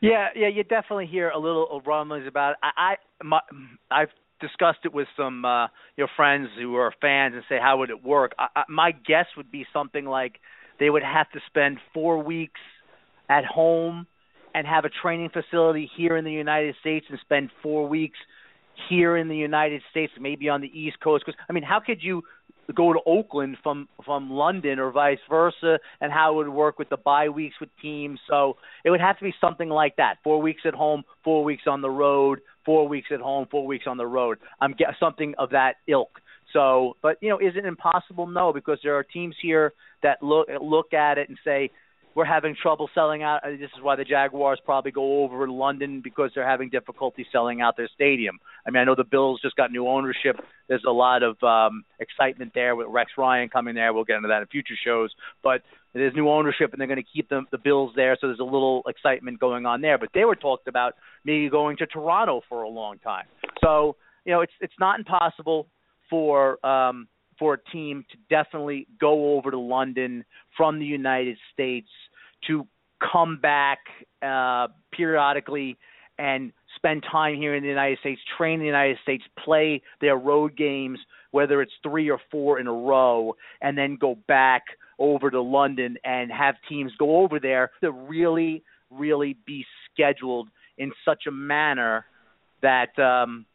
Yeah, yeah, you definitely hear a little rumblings about it. I, I my, I've discussed it with some uh, your friends who are fans and say how would it work. I, I, my guess would be something like they would have to spend four weeks at home and have a training facility here in the United States and spend four weeks here in the United States, maybe on the East Coast. Because I mean, how could you go to Oakland from from London or vice versa, and how it would work with the bye weeks with teams. So it would have to be something like that: four weeks at home, four weeks on the road, four weeks at home, four weeks on the road. I'm get something of that ilk. So, but you know, is it impossible? No, because there are teams here that look look at it and say, we're having trouble selling out. Uh, this is why the Jaguars probably go over London because they're having difficulty selling out their stadium. I mean, I know the Bills just got new ownership. There's a lot of um, excitement there with Rex Ryan coming there. We'll get into that in future shows. But there's new ownership, and they're going to keep the, the Bills there, so there's a little excitement going on there. But they were talked about maybe going to Toronto for a long time. So you know, it's it's not impossible for um, for a team to definitely go over to London from the United States to come back uh, periodically and spend time here in the United States, train in the United States, play their road games, whether it's three or four in a row, and then go back over to London and have teams go over there to really, really be scheduled in such a manner that um,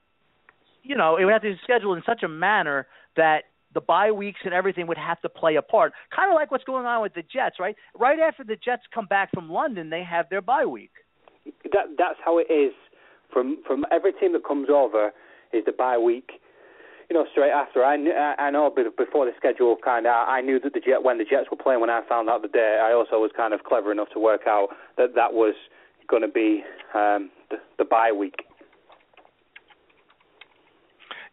you know it would have to be scheduled in such a manner that the bye weeks and everything would have to play a part. Kind of like what's going on with the Jets, right? Right after the Jets come back from London, they have their bye week. That that's how it is. From from every team that comes over is the bye week. You know, straight after. I I know before the schedule kind of I knew that the Jet when the Jets were playing when I found out the day. I also was kind of clever enough to work out that that was going to be um, the, the bye week.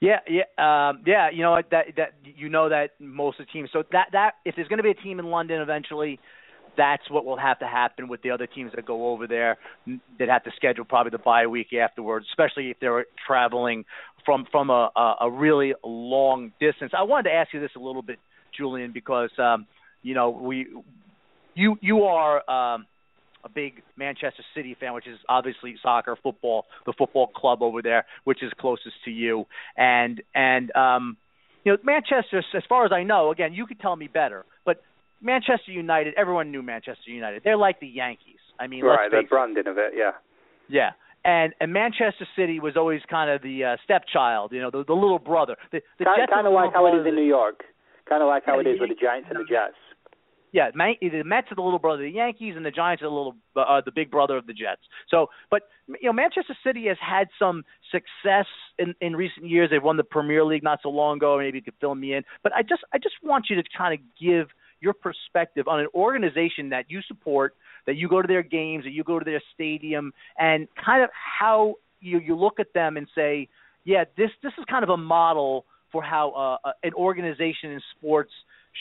Yeah, yeah, um, yeah. You know that that you know that most of the teams. So that that if there's going to be a team in London eventually, that's what will have to happen with the other teams that go over there. They'd have to schedule probably the bye week afterwards, especially if they're traveling from from a a, a really long distance. I wanted to ask you this a little bit, Julian, because um, you know we you you are. Um, a big Manchester City fan, which is obviously soccer, football, the football club over there, which is closest to you. And and um, you know, Manchester, as far as I know, again, you could tell me better, but Manchester United, everyone knew Manchester United. They're like the Yankees. I mean, right, the branding of it, yeah. Yeah. And and Manchester City was always kind of the uh, stepchild, you know, the, the little brother. The, the kind, Jets kind of like how it is in New York. Kind of like how yeah, it is with the Giants and the Jets yeah, the Mets are the little brother of the Yankees, and the Giants are the little uh, the big brother of the Jets. So, but you know, Manchester City has had some success in in recent years. They've won the Premier League not so long ago. Maybe you could fill me in. But I just I just want you to kind of give your perspective on an organization that you support, that you go to their games, that you go to their stadium, and kind of how you you look at them and say, yeah, this this is kind of a model for how uh, an organization in sports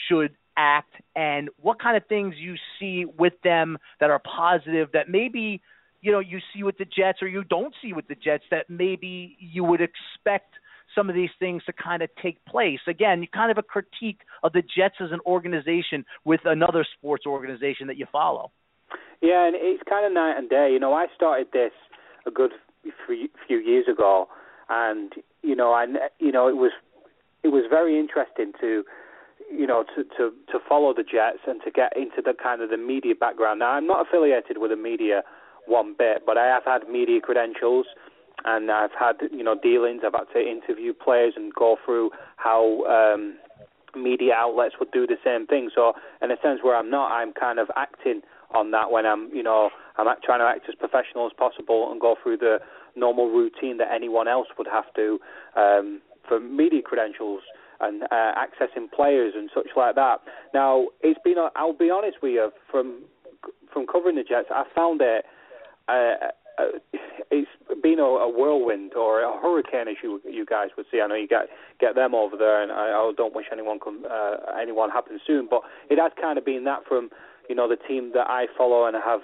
should act and what kind of things you see with them that are positive that maybe you know you see with the Jets or you don't see with the Jets that maybe you would expect some of these things to kind of take place. Again, kind of a critique of the Jets as an organization with another sports organization that you follow. Yeah, and it's kind of night and day. You know, I started this a good few years ago, and you know, I you know it was it was very interesting to you know, to, to, to follow the Jets and to get into the kind of the media background. Now, I'm not affiliated with the media one bit, but I have had media credentials and I've had, you know, dealings. I've had to interview players and go through how um, media outlets would do the same thing. So, in a sense where I'm not, I'm kind of acting on that when I'm, you know, I'm trying to act as professional as possible and go through the normal routine that anyone else would have to um, for media credentials and uh, accessing players and such like that. Now, it's been, I'll be honest with you, from from covering the Jets, I found it. Uh, uh, it's been a, a whirlwind or a hurricane, as you you guys would see. I know you get get them over there, and I, I don't wish anyone come uh, anyone happen soon. But it has kind of been that from you know the team that I follow and have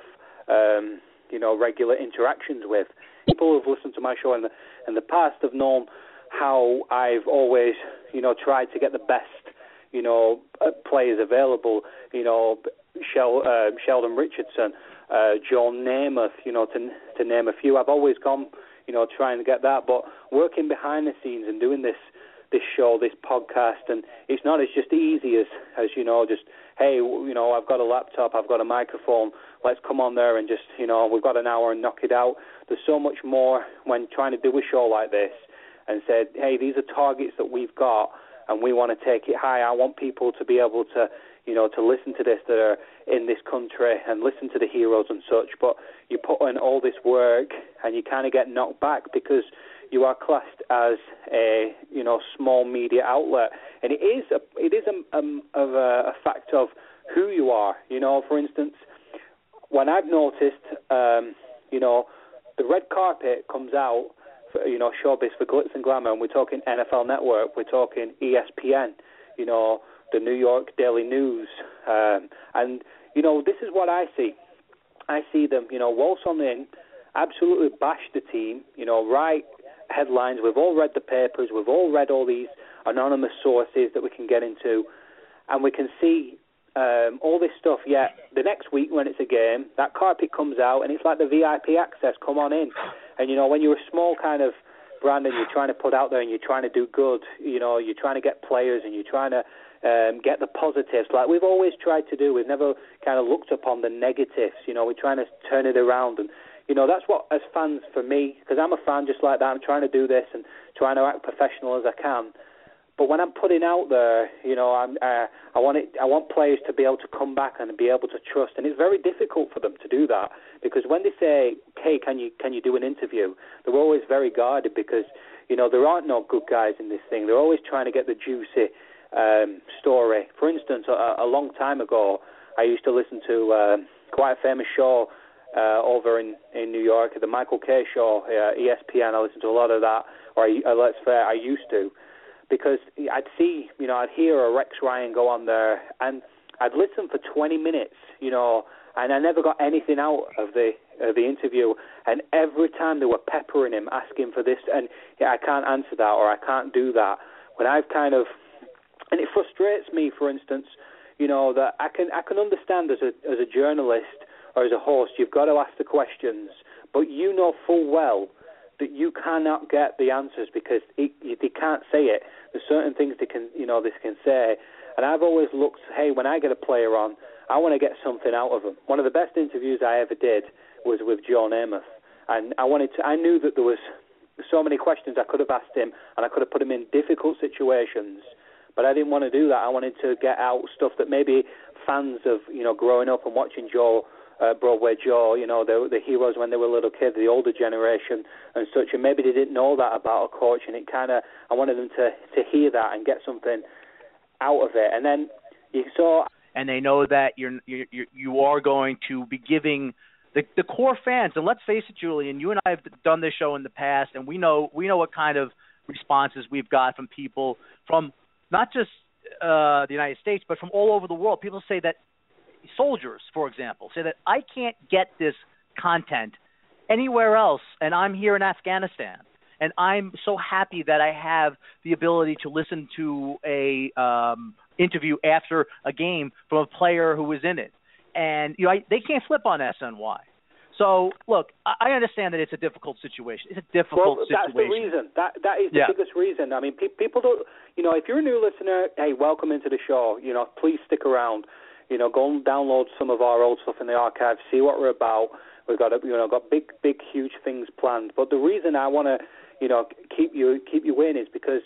um, you know regular interactions with. People who've listened to my show in the in the past have known how I've always, you know, tried to get the best, you know, uh, players available. You know, Shel, uh, Sheldon Richardson, uh, John Namath, you know, to to name a few. I've always gone, you know, trying to get that. But working behind the scenes and doing this this show, this podcast, and it's not as just easy as as you know, just hey, you know, I've got a laptop, I've got a microphone, let's come on there and just, you know, we've got an hour and knock it out. There's so much more when trying to do a show like this and said, hey, these are targets that we've got and we want to take it high. I want people to be able to, you know, to listen to this that are in this country and listen to the heroes and such. But you put in all this work and you kind of get knocked back because you are classed as a, you know, small media outlet, and it is a, it is a, a, a, fact of who you are. You know, for instance, when I've noticed, um, you know, the red carpet comes out you know, showbiz for glitz and glamour, and we're talking NFL Network, we're talking ESPN, you know, the New York Daily News, um, and you know, this is what I see. I see them, you know, waltz on in, absolutely bash the team, you know, write headlines. We've all read the papers, we've all read all these anonymous sources that we can get into, and we can see um, all this stuff. Yet the next week when it's a game, that carpet comes out and it's like the VIP access. Come on in, and you know when you're a small kind of brand and you're trying to put out there and you're trying to do good, you know you're trying to get players and you're trying to um, get the positives like we've always tried to do. We've never kind of looked upon the negatives. You know we're trying to turn it around and. You know that's what, as fans, for me, because I'm a fan just like that. I'm trying to do this and trying to act professional as I can but when I'm putting out there, you know, I'm, uh, I want it, I want players to be able to come back and be able to trust, and it's very difficult for them to do that because when they say, "Hey, can you can you do an interview?" They're always very guarded because you know there aren't no good guys in this thing. They're always trying to get the juicy um, story. For instance, a, a long time ago, I used to listen to uh, quite a famous show uh, over in in New York, the Michael Kay show, uh, ESPN. I listened to a lot of that, or I, uh, let's say I used to because I'd see, you know, I'd hear a Rex Ryan go on there, and I'd listen for 20 minutes, you know, and I never got anything out of the of the interview. And every time they were peppering him, asking for this, and yeah, I can't answer that or I can't do that. When I've kind of, and it frustrates me, for instance, you know, that I can I can understand as a as a journalist or as a host, you've got to ask the questions, but you know full well that you cannot get the answers because it, they can't say it. There's certain things they can, you know, they can say. And I've always looked, hey, when I get a player on, I want to get something out of them. One of the best interviews I ever did was with Joe Namath, and I wanted to. I knew that there was so many questions I could have asked him, and I could have put him in difficult situations. But I didn't want to do that. I wanted to get out stuff that maybe fans of, you know, growing up and watching Joe uh, Broadway Joe, you know, the, the heroes when they were little kids, the older generation and such, and maybe they didn't know that about a coach, and it kind of, I wanted them to to hear that and get something out of it, and then you saw, and they know that you're you you are going to be giving the the core fans, and let's face it, Julian, you and I have done this show in the past, and we know we know what kind of responses we've got from people from not just uh, the United States, but from all over the world. People say that soldiers, for example, say that I can't get this content anywhere else, and I'm here in Afghanistan. And I'm so happy that I have the ability to listen to a um, interview after a game from a player who was in it, and you know I, they can't flip on SNY. So look, I understand that it's a difficult situation. It's a difficult well, situation. That's the reason. That that is the yeah. biggest reason. I mean, pe- people don't. You know, if you're a new listener, hey, welcome into the show. You know, please stick around. You know, go and download some of our old stuff in the archive, see what we're about. We've got you know got big, big, huge things planned. But the reason I want to, you know, keep you keep you in is because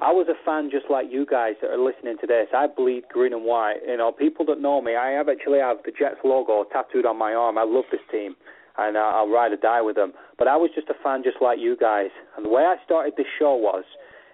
I was a fan just like you guys that are listening to this. I bleed green and white. You know, people that know me, I have actually have the Jets logo tattooed on my arm. I love this team, and uh, I'll ride or die with them. But I was just a fan just like you guys. And the way I started this show was,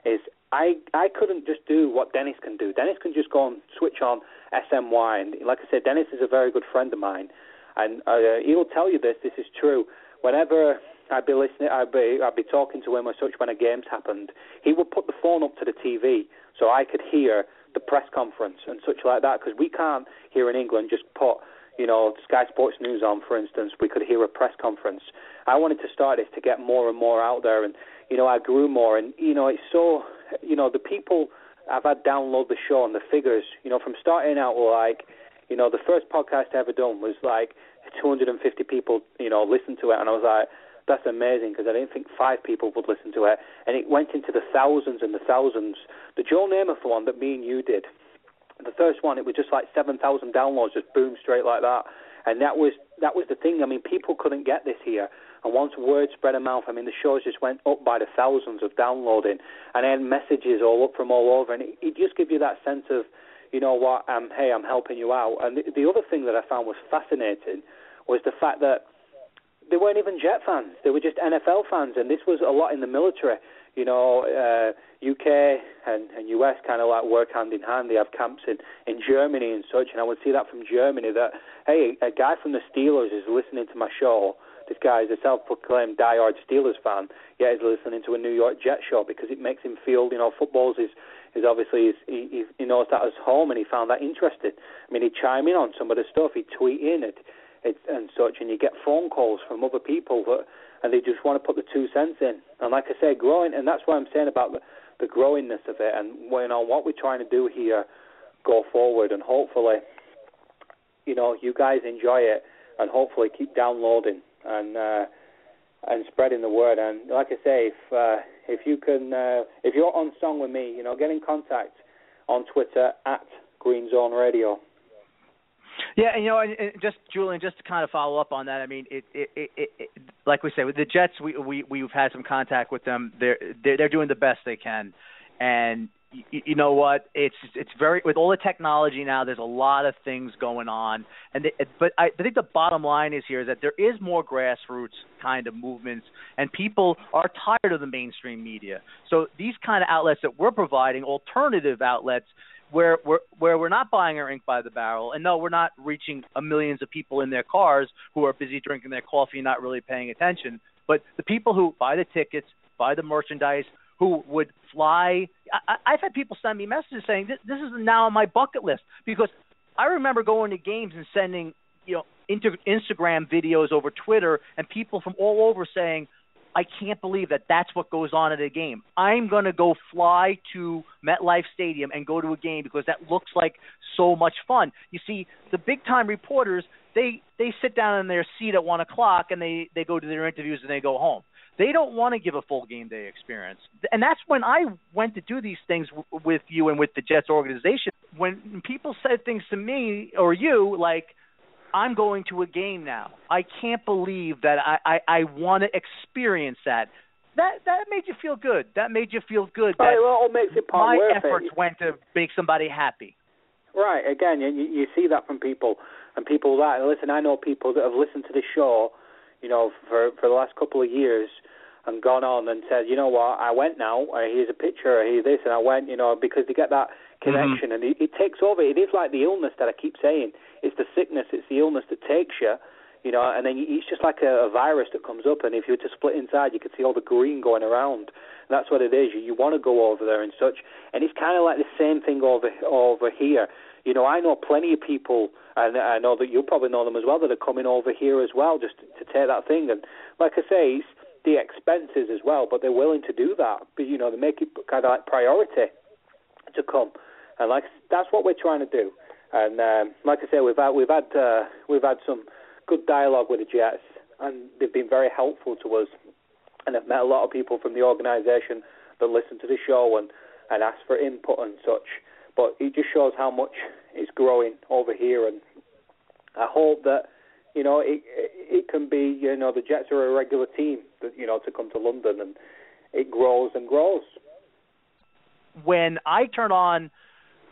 is I I couldn't just do what Dennis can do. Dennis can just go and switch on SNY, and like I said, Dennis is a very good friend of mine, and uh, he'll tell you this. This is true. Whenever I'd be listening, I'd be I'd be talking to him or such when a game's happened. He would put the phone up to the TV so I could hear the press conference and such like that because we can't here in England just put you know Sky Sports News on, for instance. We could hear a press conference. I wanted to start this to get more and more out there, and you know I grew more, and you know it's so you know the people I've had download the show and the figures, you know, from starting out like, you know, the first podcast I ever done was like 250 people, you know, listened to it, and I was like, that's amazing because I didn't think five people would listen to it, and it went into the thousands and the thousands. The Joe Namath one that me and you did, the first one, it was just like 7,000 downloads, just boom straight like that, and that was that was the thing. I mean, people couldn't get this here. And once word spread of mouth, I mean, the shows just went up by the thousands of downloading, and then messages all up from all over, and it, it just gives you that sense of, you know what, um, hey, I'm helping you out. And the, the other thing that I found was fascinating was the fact that they weren't even Jet fans; they were just NFL fans, and this was a lot in the military. You know, uh, UK and, and US kind of like work hand in hand. They have camps in in Germany and such, and I would see that from Germany that hey, a guy from the Steelers is listening to my show this guy is a self-proclaimed die-hard Steelers fan, yet he's listening to a New York Jet show because it makes him feel, you know, football's is is obviously he, he knows that as home and he found that interesting. I mean, he'd chime in on some of the stuff, he'd tweet in it, it and such, and you get phone calls from other people that, and they just want to put the two cents in. And like I say, growing, and that's what I'm saying about the, the growingness of it, and you know what we're trying to do here go forward, and hopefully, you know, you guys enjoy it, and hopefully keep downloading and uh, and spreading the word. And like I say, if uh, if you can, uh, if you're on song with me, you know, get in contact on Twitter at Green Zone Radio. Yeah, and you know, and, just Julian, just to kind of follow up on that. I mean, it, it, it, it, it like we say with the Jets, we we we've had some contact with them. They're they're, they're doing the best they can, and you, know what? It's it's very with all the technology now. There's a lot of things going on, and they, but I, I think the bottom line is here is that there is more grassroots kind of movements, and people are tired of the mainstream media. So these kind of outlets that we're providing, alternative outlets, where we're where we're not buying our ink by the barrel, and no, we're not reaching a millions of people in their cars who are busy drinking their coffee and not really paying attention. But the people who buy the tickets, buy the merchandise, who would fly. I, I've had people send me messages saying this, this is now on my bucket list because I remember going to games and sending you know inter- Instagram videos over Twitter and people from all over saying I can't believe that that's what goes on at a game. I'm going to go fly to MetLife Stadium and go to a game because that looks like so much fun. You see, the big time reporters they they sit down in their seat at one o'clock and they they go to their interviews and they go home. They don't want to give a full game day experience, and that's when I went to do these things w- with you and with the Jets organization. When people said things to me or you like I'm going to a game now. I can't believe that I I, I want to experience that. That that made you feel good. That made you feel good. That right, well, it makes it my worth efforts it. went to make somebody happy. Right. Again, you, you see that from people, and people that listen. I know people that have listened to the show, you know, for for the last couple of years, and gone on and said, you know what, I went now. Uh, here's a picture. Here's this, and I went. You know, because they get that connection, mm-hmm. and it, it takes over. It is like the illness that I keep saying. It's the sickness. It's the illness that takes you. You know, and then it's just like a, a virus that comes up, and if you were to split inside, you could see all the green going around. And that's what it is. You, you want to go over there and such, and it's kind of like the same thing over over here. You know, I know plenty of people, and I know that you probably know them as well, that are coming over here as well, just to, to take that thing. And like I say, it's the expenses as well, but they're willing to do that. But you know, they make it kind of like priority to come, and like that's what we're trying to do. And um, like I say, we've had we've had uh, we've had some good dialogue with the Jets, and they've been very helpful to us. And I've met a lot of people from the organisation that listen to the show and and ask for input and such. But it just shows how much it's growing over here, and I hope that you know it it can be you know the Jets are a regular team that you know to come to London, and it grows and grows. When I turn on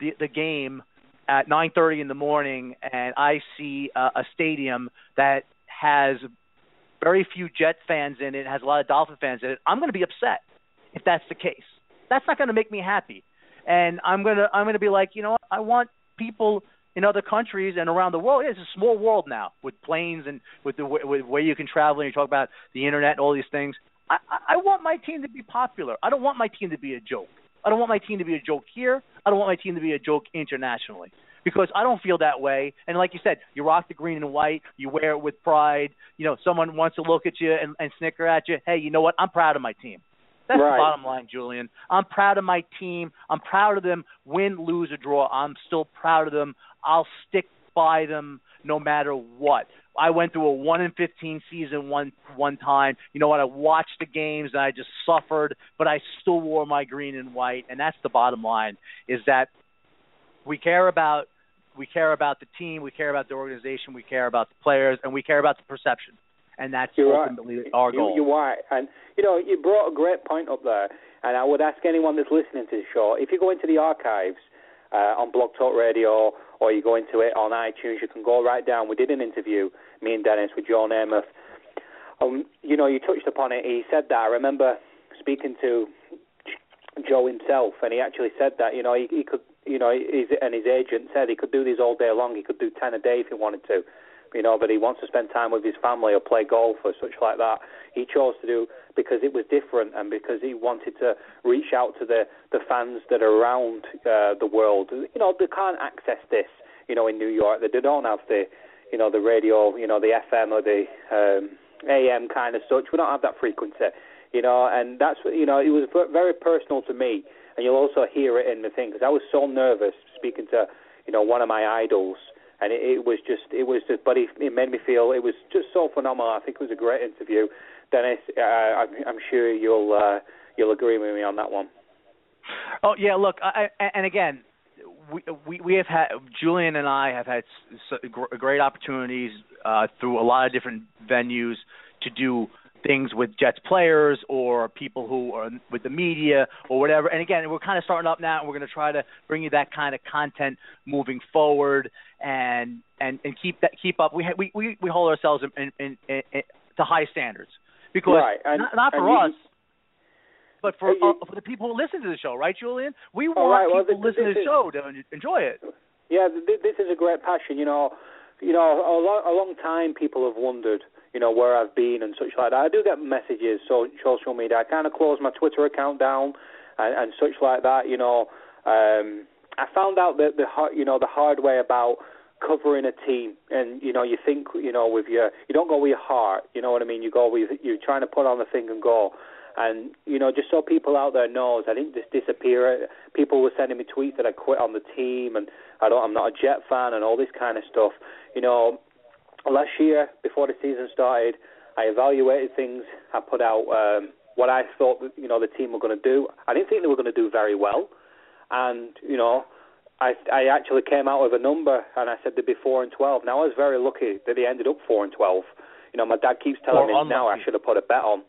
the the game at 9:30 in the morning and I see uh, a stadium that has very few Jet fans in it, has a lot of Dolphin fans in it, I'm going to be upset if that's the case. That's not going to make me happy. And I'm to I'm to be like, you know, what? I want people in other countries and around the world. It's a small world now with planes and with the with where you can travel and you talk about the internet and all these things. I, I want my team to be popular. I don't want my team to be a joke. I don't want my team to be a joke here. I don't want my team to be a joke internationally because I don't feel that way. And like you said, you rock the green and white, you wear it with pride. You know, someone wants to look at you and, and snicker at you. Hey, you know what? I'm proud of my team. That's right. the bottom line, Julian. I'm proud of my team. I'm proud of them. Win, lose, or draw. I'm still proud of them. I'll stick by them no matter what. I went through a one in fifteen season one one time. You know what? I watched the games and I just suffered, but I still wore my green and white, and that's the bottom line. Is that we care about we care about the team, we care about the organization, we care about the players, and we care about the perception. And that's You're ultimately right. our goal. You, you're right. And, you know, you brought a great point up there. And I would ask anyone that's listening to the show, if you go into the archives uh, on Blog Talk Radio or you go into it on iTunes, you can go right down. We did an interview, me and Dennis, with Joe Namath. Um, you know, you touched upon it. He said that. I remember speaking to Joe himself, and he actually said that, you know, he, he could, you know, his, and his agent said he could do these all day long. He could do 10 a day if he wanted to you know, but he wants to spend time with his family or play golf or such like that. He chose to do because it was different and because he wanted to reach out to the the fans that are around uh, the world. You know, they can't access this, you know, in New York. They don't have the, you know, the radio, you know, the FM or the um, AM kind of such. We don't have that frequency You know, and that's you know. It was very personal to me, and you'll also hear it in the thing because I was so nervous speaking to you know one of my idols, and it, it was just it was just, but it, it made me feel it was just so phenomenal. I think it was a great interview, Dennis. Uh, I'm, I'm sure you'll uh, you'll agree with me on that one. Oh yeah, look, I, and again, we, we we have had Julian and I have had great opportunities uh, through a lot of different venues to do things with Jets players or people who are with the media or whatever. And again, we're kind of starting up now, and we're going to try to bring you that kind of content moving forward and and and keep that keep up. We we we, we hold ourselves in, in, in, in to high standards because right. and, not, not for us. But for uh, for the people who listen to the show, right, Julian? We want right. well, people to listen to the show to enjoy it. Yeah, this is a great passion. You know, you know, a long, a long time people have wondered, you know, where I've been and such like that. I do get messages, so social media. I kind of closed my Twitter account down and, and such like that. You know, um, I found out that the you know the hard way about covering a team and you know you think you know with your you don't go with your heart you know what I mean you go with you're trying to put on the thing and go and you know, just so people out there knows, I didn't just disappear. People were sending me tweets that I quit on the team, and I don't, I'm not a Jet fan, and all this kind of stuff. You know, last year before the season started, I evaluated things. I put out um, what I thought you know the team were going to do. I didn't think they were going to do very well, and you know. I I actually came out with a number and I said they'd be four and twelve. Now I was very lucky that they ended up four and twelve. You know, my dad keeps telling me now I should have put a bet on.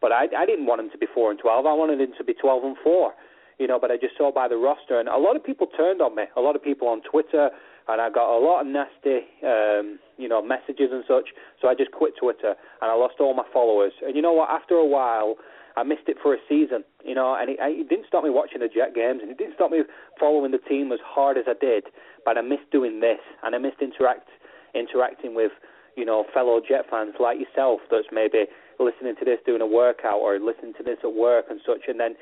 But I, I didn't want him to be four and twelve. I wanted him to be twelve and four. You know, but I just saw by the roster, and a lot of people turned on me. A lot of people on Twitter, and I got a lot of nasty, um, you know, messages and such. So I just quit Twitter, and I lost all my followers. And you know what? After a while, I missed it for a season, you know, and it, it didn't stop me watching the Jet games, and it didn't stop me following the team as hard as I did. But I missed doing this, and I missed interact interacting with, you know, fellow Jet fans like yourself. That's maybe listening to this doing a workout or listening to this at work and such, and then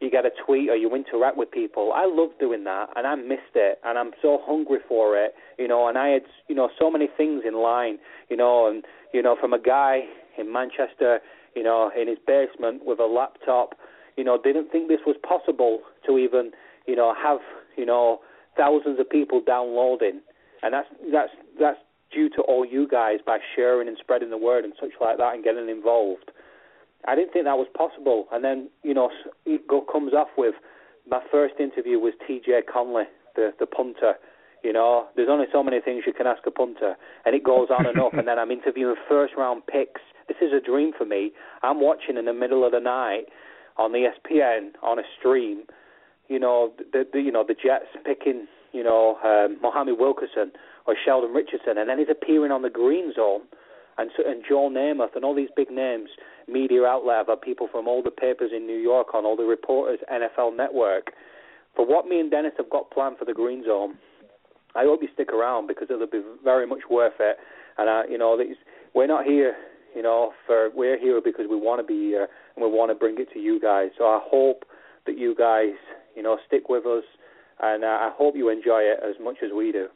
you get a tweet or you interact with people. I love doing that, and I missed it, and I'm so hungry for it, you know. And I had, you know, so many things in line, you know, and you know, from a guy in Manchester, you know, in his basement with a laptop, you know, didn't think this was possible to even, you know, have, you know, thousands of people downloading, and that's that's that's due to all you guys by sharing and spreading the word and such like that and getting involved. I didn't think that was possible. And then, you know, it go, comes off with my first interview was TJ Conley, the, the punter. You know, there's only so many things you can ask a punter, and it goes on and up. [LAUGHS] And then I'm interviewing first round picks. This is a dream for me. I'm watching in the middle of the night on the ESPN on a stream. You know, the, the you know the Jets picking you know um, Muhammad Wilkerson or Sheldon Richardson, and then he's appearing on the Green Zone, and and Joe Namath and all these big names, media outlet, have people from all the papers in New York on all the reporters, NFL Network. For what me and Dennis have got planned for the Green Zone, I hope you stick around because it'll be very much worth it. And uh, you know, we're not here, you know, for we're here because we want to be here and we want to bring it to you guys. So I hope that you guys, you know, stick with us, and uh, I hope you enjoy it as much as we do.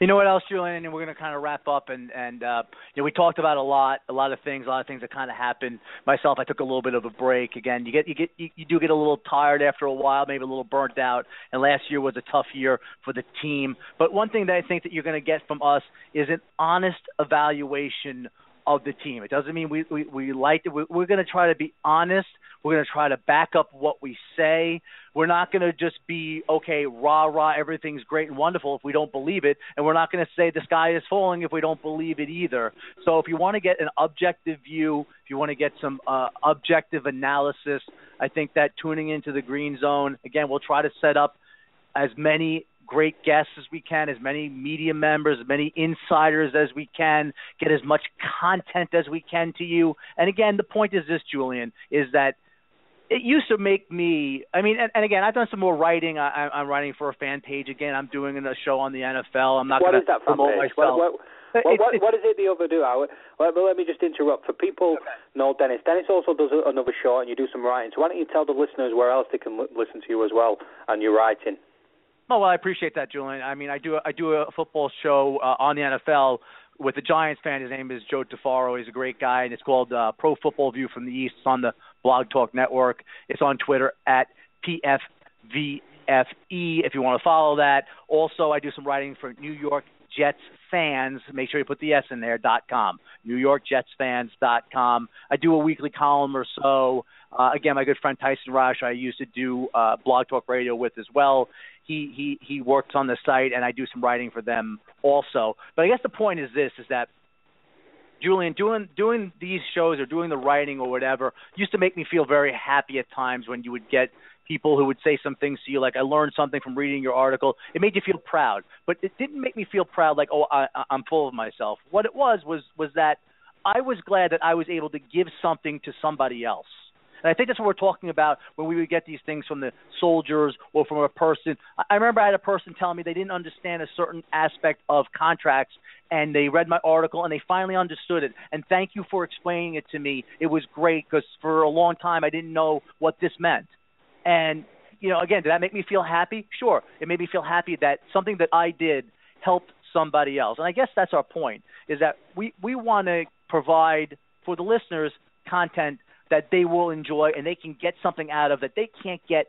You know what else, Julian? And we're going to kind of wrap up. And and uh, you know, we talked about a lot, a lot of things, a lot of things that kind of happened. Myself, I took a little bit of a break. Again, you get you get you, you do get a little tired after a while, maybe a little burnt out. And last year was a tough year for the team. But one thing that I think that you're going to get from us is an honest evaluation of the team. It doesn't mean we we, we like it. We, we're going to try to be honest. We're going to try to back up what we say. We're not going to just be okay, rah rah, everything's great and wonderful if we don't believe it, and we're not going to say the sky is falling if we don't believe it either. So if you want to get an objective view, if you want to get some uh, objective analysis, I think that tuning into the green zone again, we'll try to set up as many great guests as we can, as many media members, as many insiders as we can, get as much content as we can to you. And again, the point is this, Julian, is that it used to make me. I mean, and, and again, I've done some more writing. I, I'm writing for a fan page again. I'm doing a show on the NFL. I'm not going to promote page? myself. What, what, what, what, what is it the other do? I, well, let me just interrupt. For people okay. know Dennis, Dennis also does another show and you do some writing. So why don't you tell the listeners where else they can listen to you as well and your writing? Oh well, I appreciate that, Julian. I mean, I do I do a football show uh, on the NFL with the Giants fan. His name is Joe DeFaro. He's a great guy, and it's called uh, Pro Football View from the East. It's on the Blog Talk Network. It's on Twitter at PFVFE if you want to follow that. Also, I do some writing for New York Jets fans. Make sure you put the S in there. dot com. New York Jets fans. dot com. I do a weekly column or so. Uh, again, my good friend Tyson Rush, I used to do uh, Blog Talk Radio with as well. He he he works on the site, and I do some writing for them also. But I guess the point is this: is that Julian, doing doing these shows or doing the writing or whatever used to make me feel very happy at times when you would get people who would say some things to you like I learned something from reading your article. It made you feel proud, but it didn't make me feel proud like oh I, I'm full of myself. What it was was was that I was glad that I was able to give something to somebody else. And I think that's what we're talking about when we would get these things from the soldiers or from a person. I remember I had a person telling me they didn't understand a certain aspect of contracts and they read my article and they finally understood it. And thank you for explaining it to me. It was great because for a long time I didn't know what this meant. And you know, again, did that make me feel happy? Sure. It made me feel happy that something that I did helped somebody else. And I guess that's our point is that we we want to provide for the listeners content that they will enjoy and they can get something out of that they can't get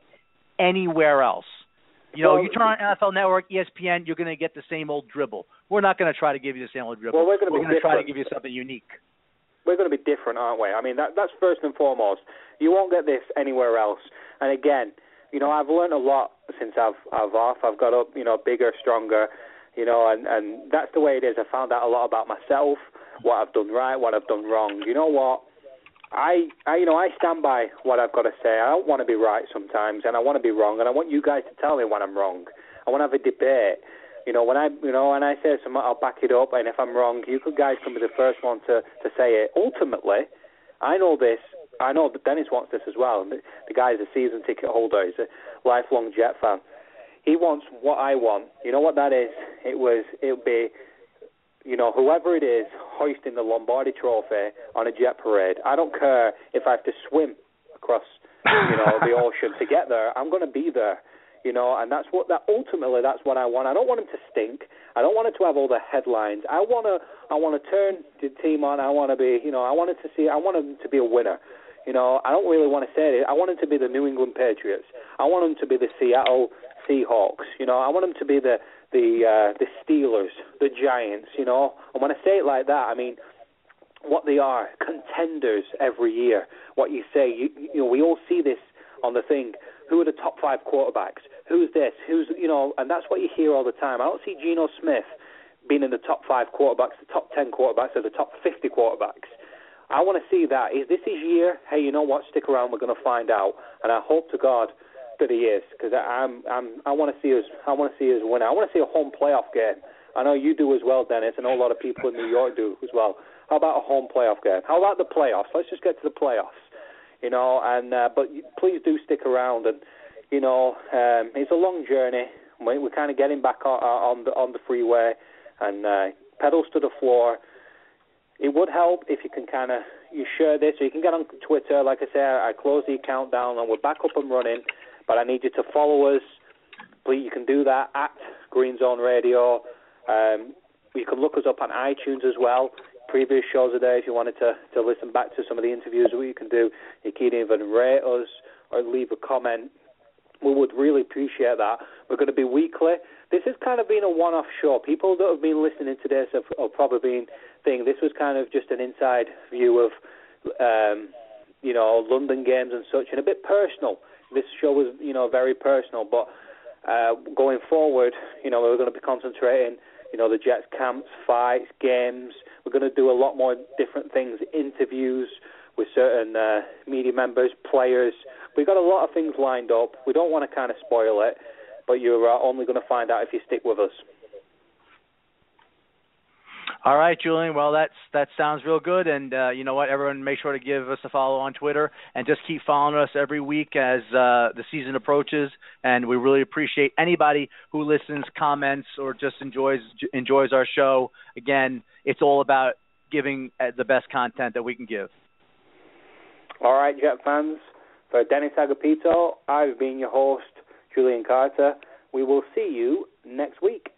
anywhere else. You know, well, you turn on NFL Network, ESPN, you're going to get the same old dribble. We're not going to try to give you the same old dribble. Well, we're going to, we're going to try to give you something unique. We're going to be different, aren't we? I mean, that, that's first and foremost. You won't get this anywhere else. And again, you know, I've learned a lot since I've I've off. I've got up, you know, bigger, stronger, you know, and and that's the way it is. I found out a lot about myself, what I've done right, what I've done wrong. You know what? I, I, you know, I stand by what I've got to say. I don't want to be right sometimes, and I want to be wrong, and I want you guys to tell me when I'm wrong. I want to have a debate. You know, when I, you know, when I say something, I'll back it up, and if I'm wrong, you guys can be the first one to to say it. Ultimately, I know this. I know that Dennis wants this as well. The, the guy's a season ticket holder. He's a lifelong Jet fan. He wants what I want. You know what that is? It was. It'll be you know, whoever it is hoisting the Lombardi Trophy on a jet parade. I don't care if I have to swim across, you know, the [LAUGHS] ocean to get there. I'm going to be there, you know, and that's what that ultimately that's what I want. I don't want him to stink. I don't want it to have all the headlines. I want to I want to turn the team on. I want to be, you know, I wanted to see. I want him to be a winner. You know, I don't really want to say it. I want him to be the New England Patriots. I want him to be the Seattle Seahawks. You know, I want him to be the the uh, the Steelers, the Giants, you know. And when I say it like that, I mean what they are, contenders every year. What you say, you, you know, we all see this on the thing. Who are the top five quarterbacks? Who's this? Who's you know? And that's what you hear all the time. I don't see Geno Smith being in the top five quarterbacks, the top ten quarterbacks, or the top fifty quarterbacks. I want to see that. Is this his year? Hey, you know what? Stick around. We're going to find out. And I hope to God that he is because I'm I'm I want to see us I want to see us win. I want to see a home playoff game. I know you do as well, Dennis. I know a lot of people in New York do as well. How about a home playoff game? How about the playoffs? Let's just get to the playoffs. You know, and uh, but please do stick around. And you know, um, it's a long journey. We, we're kind of getting back on, on the on the freeway and uh, pedals to the floor. It would help if you can kind of you share this, or you can get on Twitter. Like I say, I close the account down, and we're back up and running. But I need you to follow us. Please, you can do that at Green Zone Radio. Um, you can look us up on iTunes as well. Previous shows there if you wanted to, to listen back to some of the interviews. What you can do, you can even rate us or leave a comment. We would really appreciate that. We're going to be weekly. This has kind of been a one-off show. People that have been listening to this have, have probably been thinking this was kind of just an inside view of, um, you know, London games and such, and a bit personal this show was, you know, very personal. But uh, going forward, you know, we're going to be concentrating, you know, the Jets camps, fights, games. We're going to do a lot more different things, interviews with certain uh, media members, players. We've got a lot of things lined up. We don't want to kind of spoil it, but you're uh, only going to find out if you stick with us. All right, Julian. Well, that's that sounds real good. And uh, you know what? Everyone, make sure to give us a follow on Twitter and just keep following us every week as uh, the season approaches. And we really appreciate anybody who listens, comments, or just enjoys enjoys our show. Again, it's all about giving uh, the best content that we can give. All right, Jet fans. For Dennis Agapito, I've been your host, Julian Carter. We will see you next week.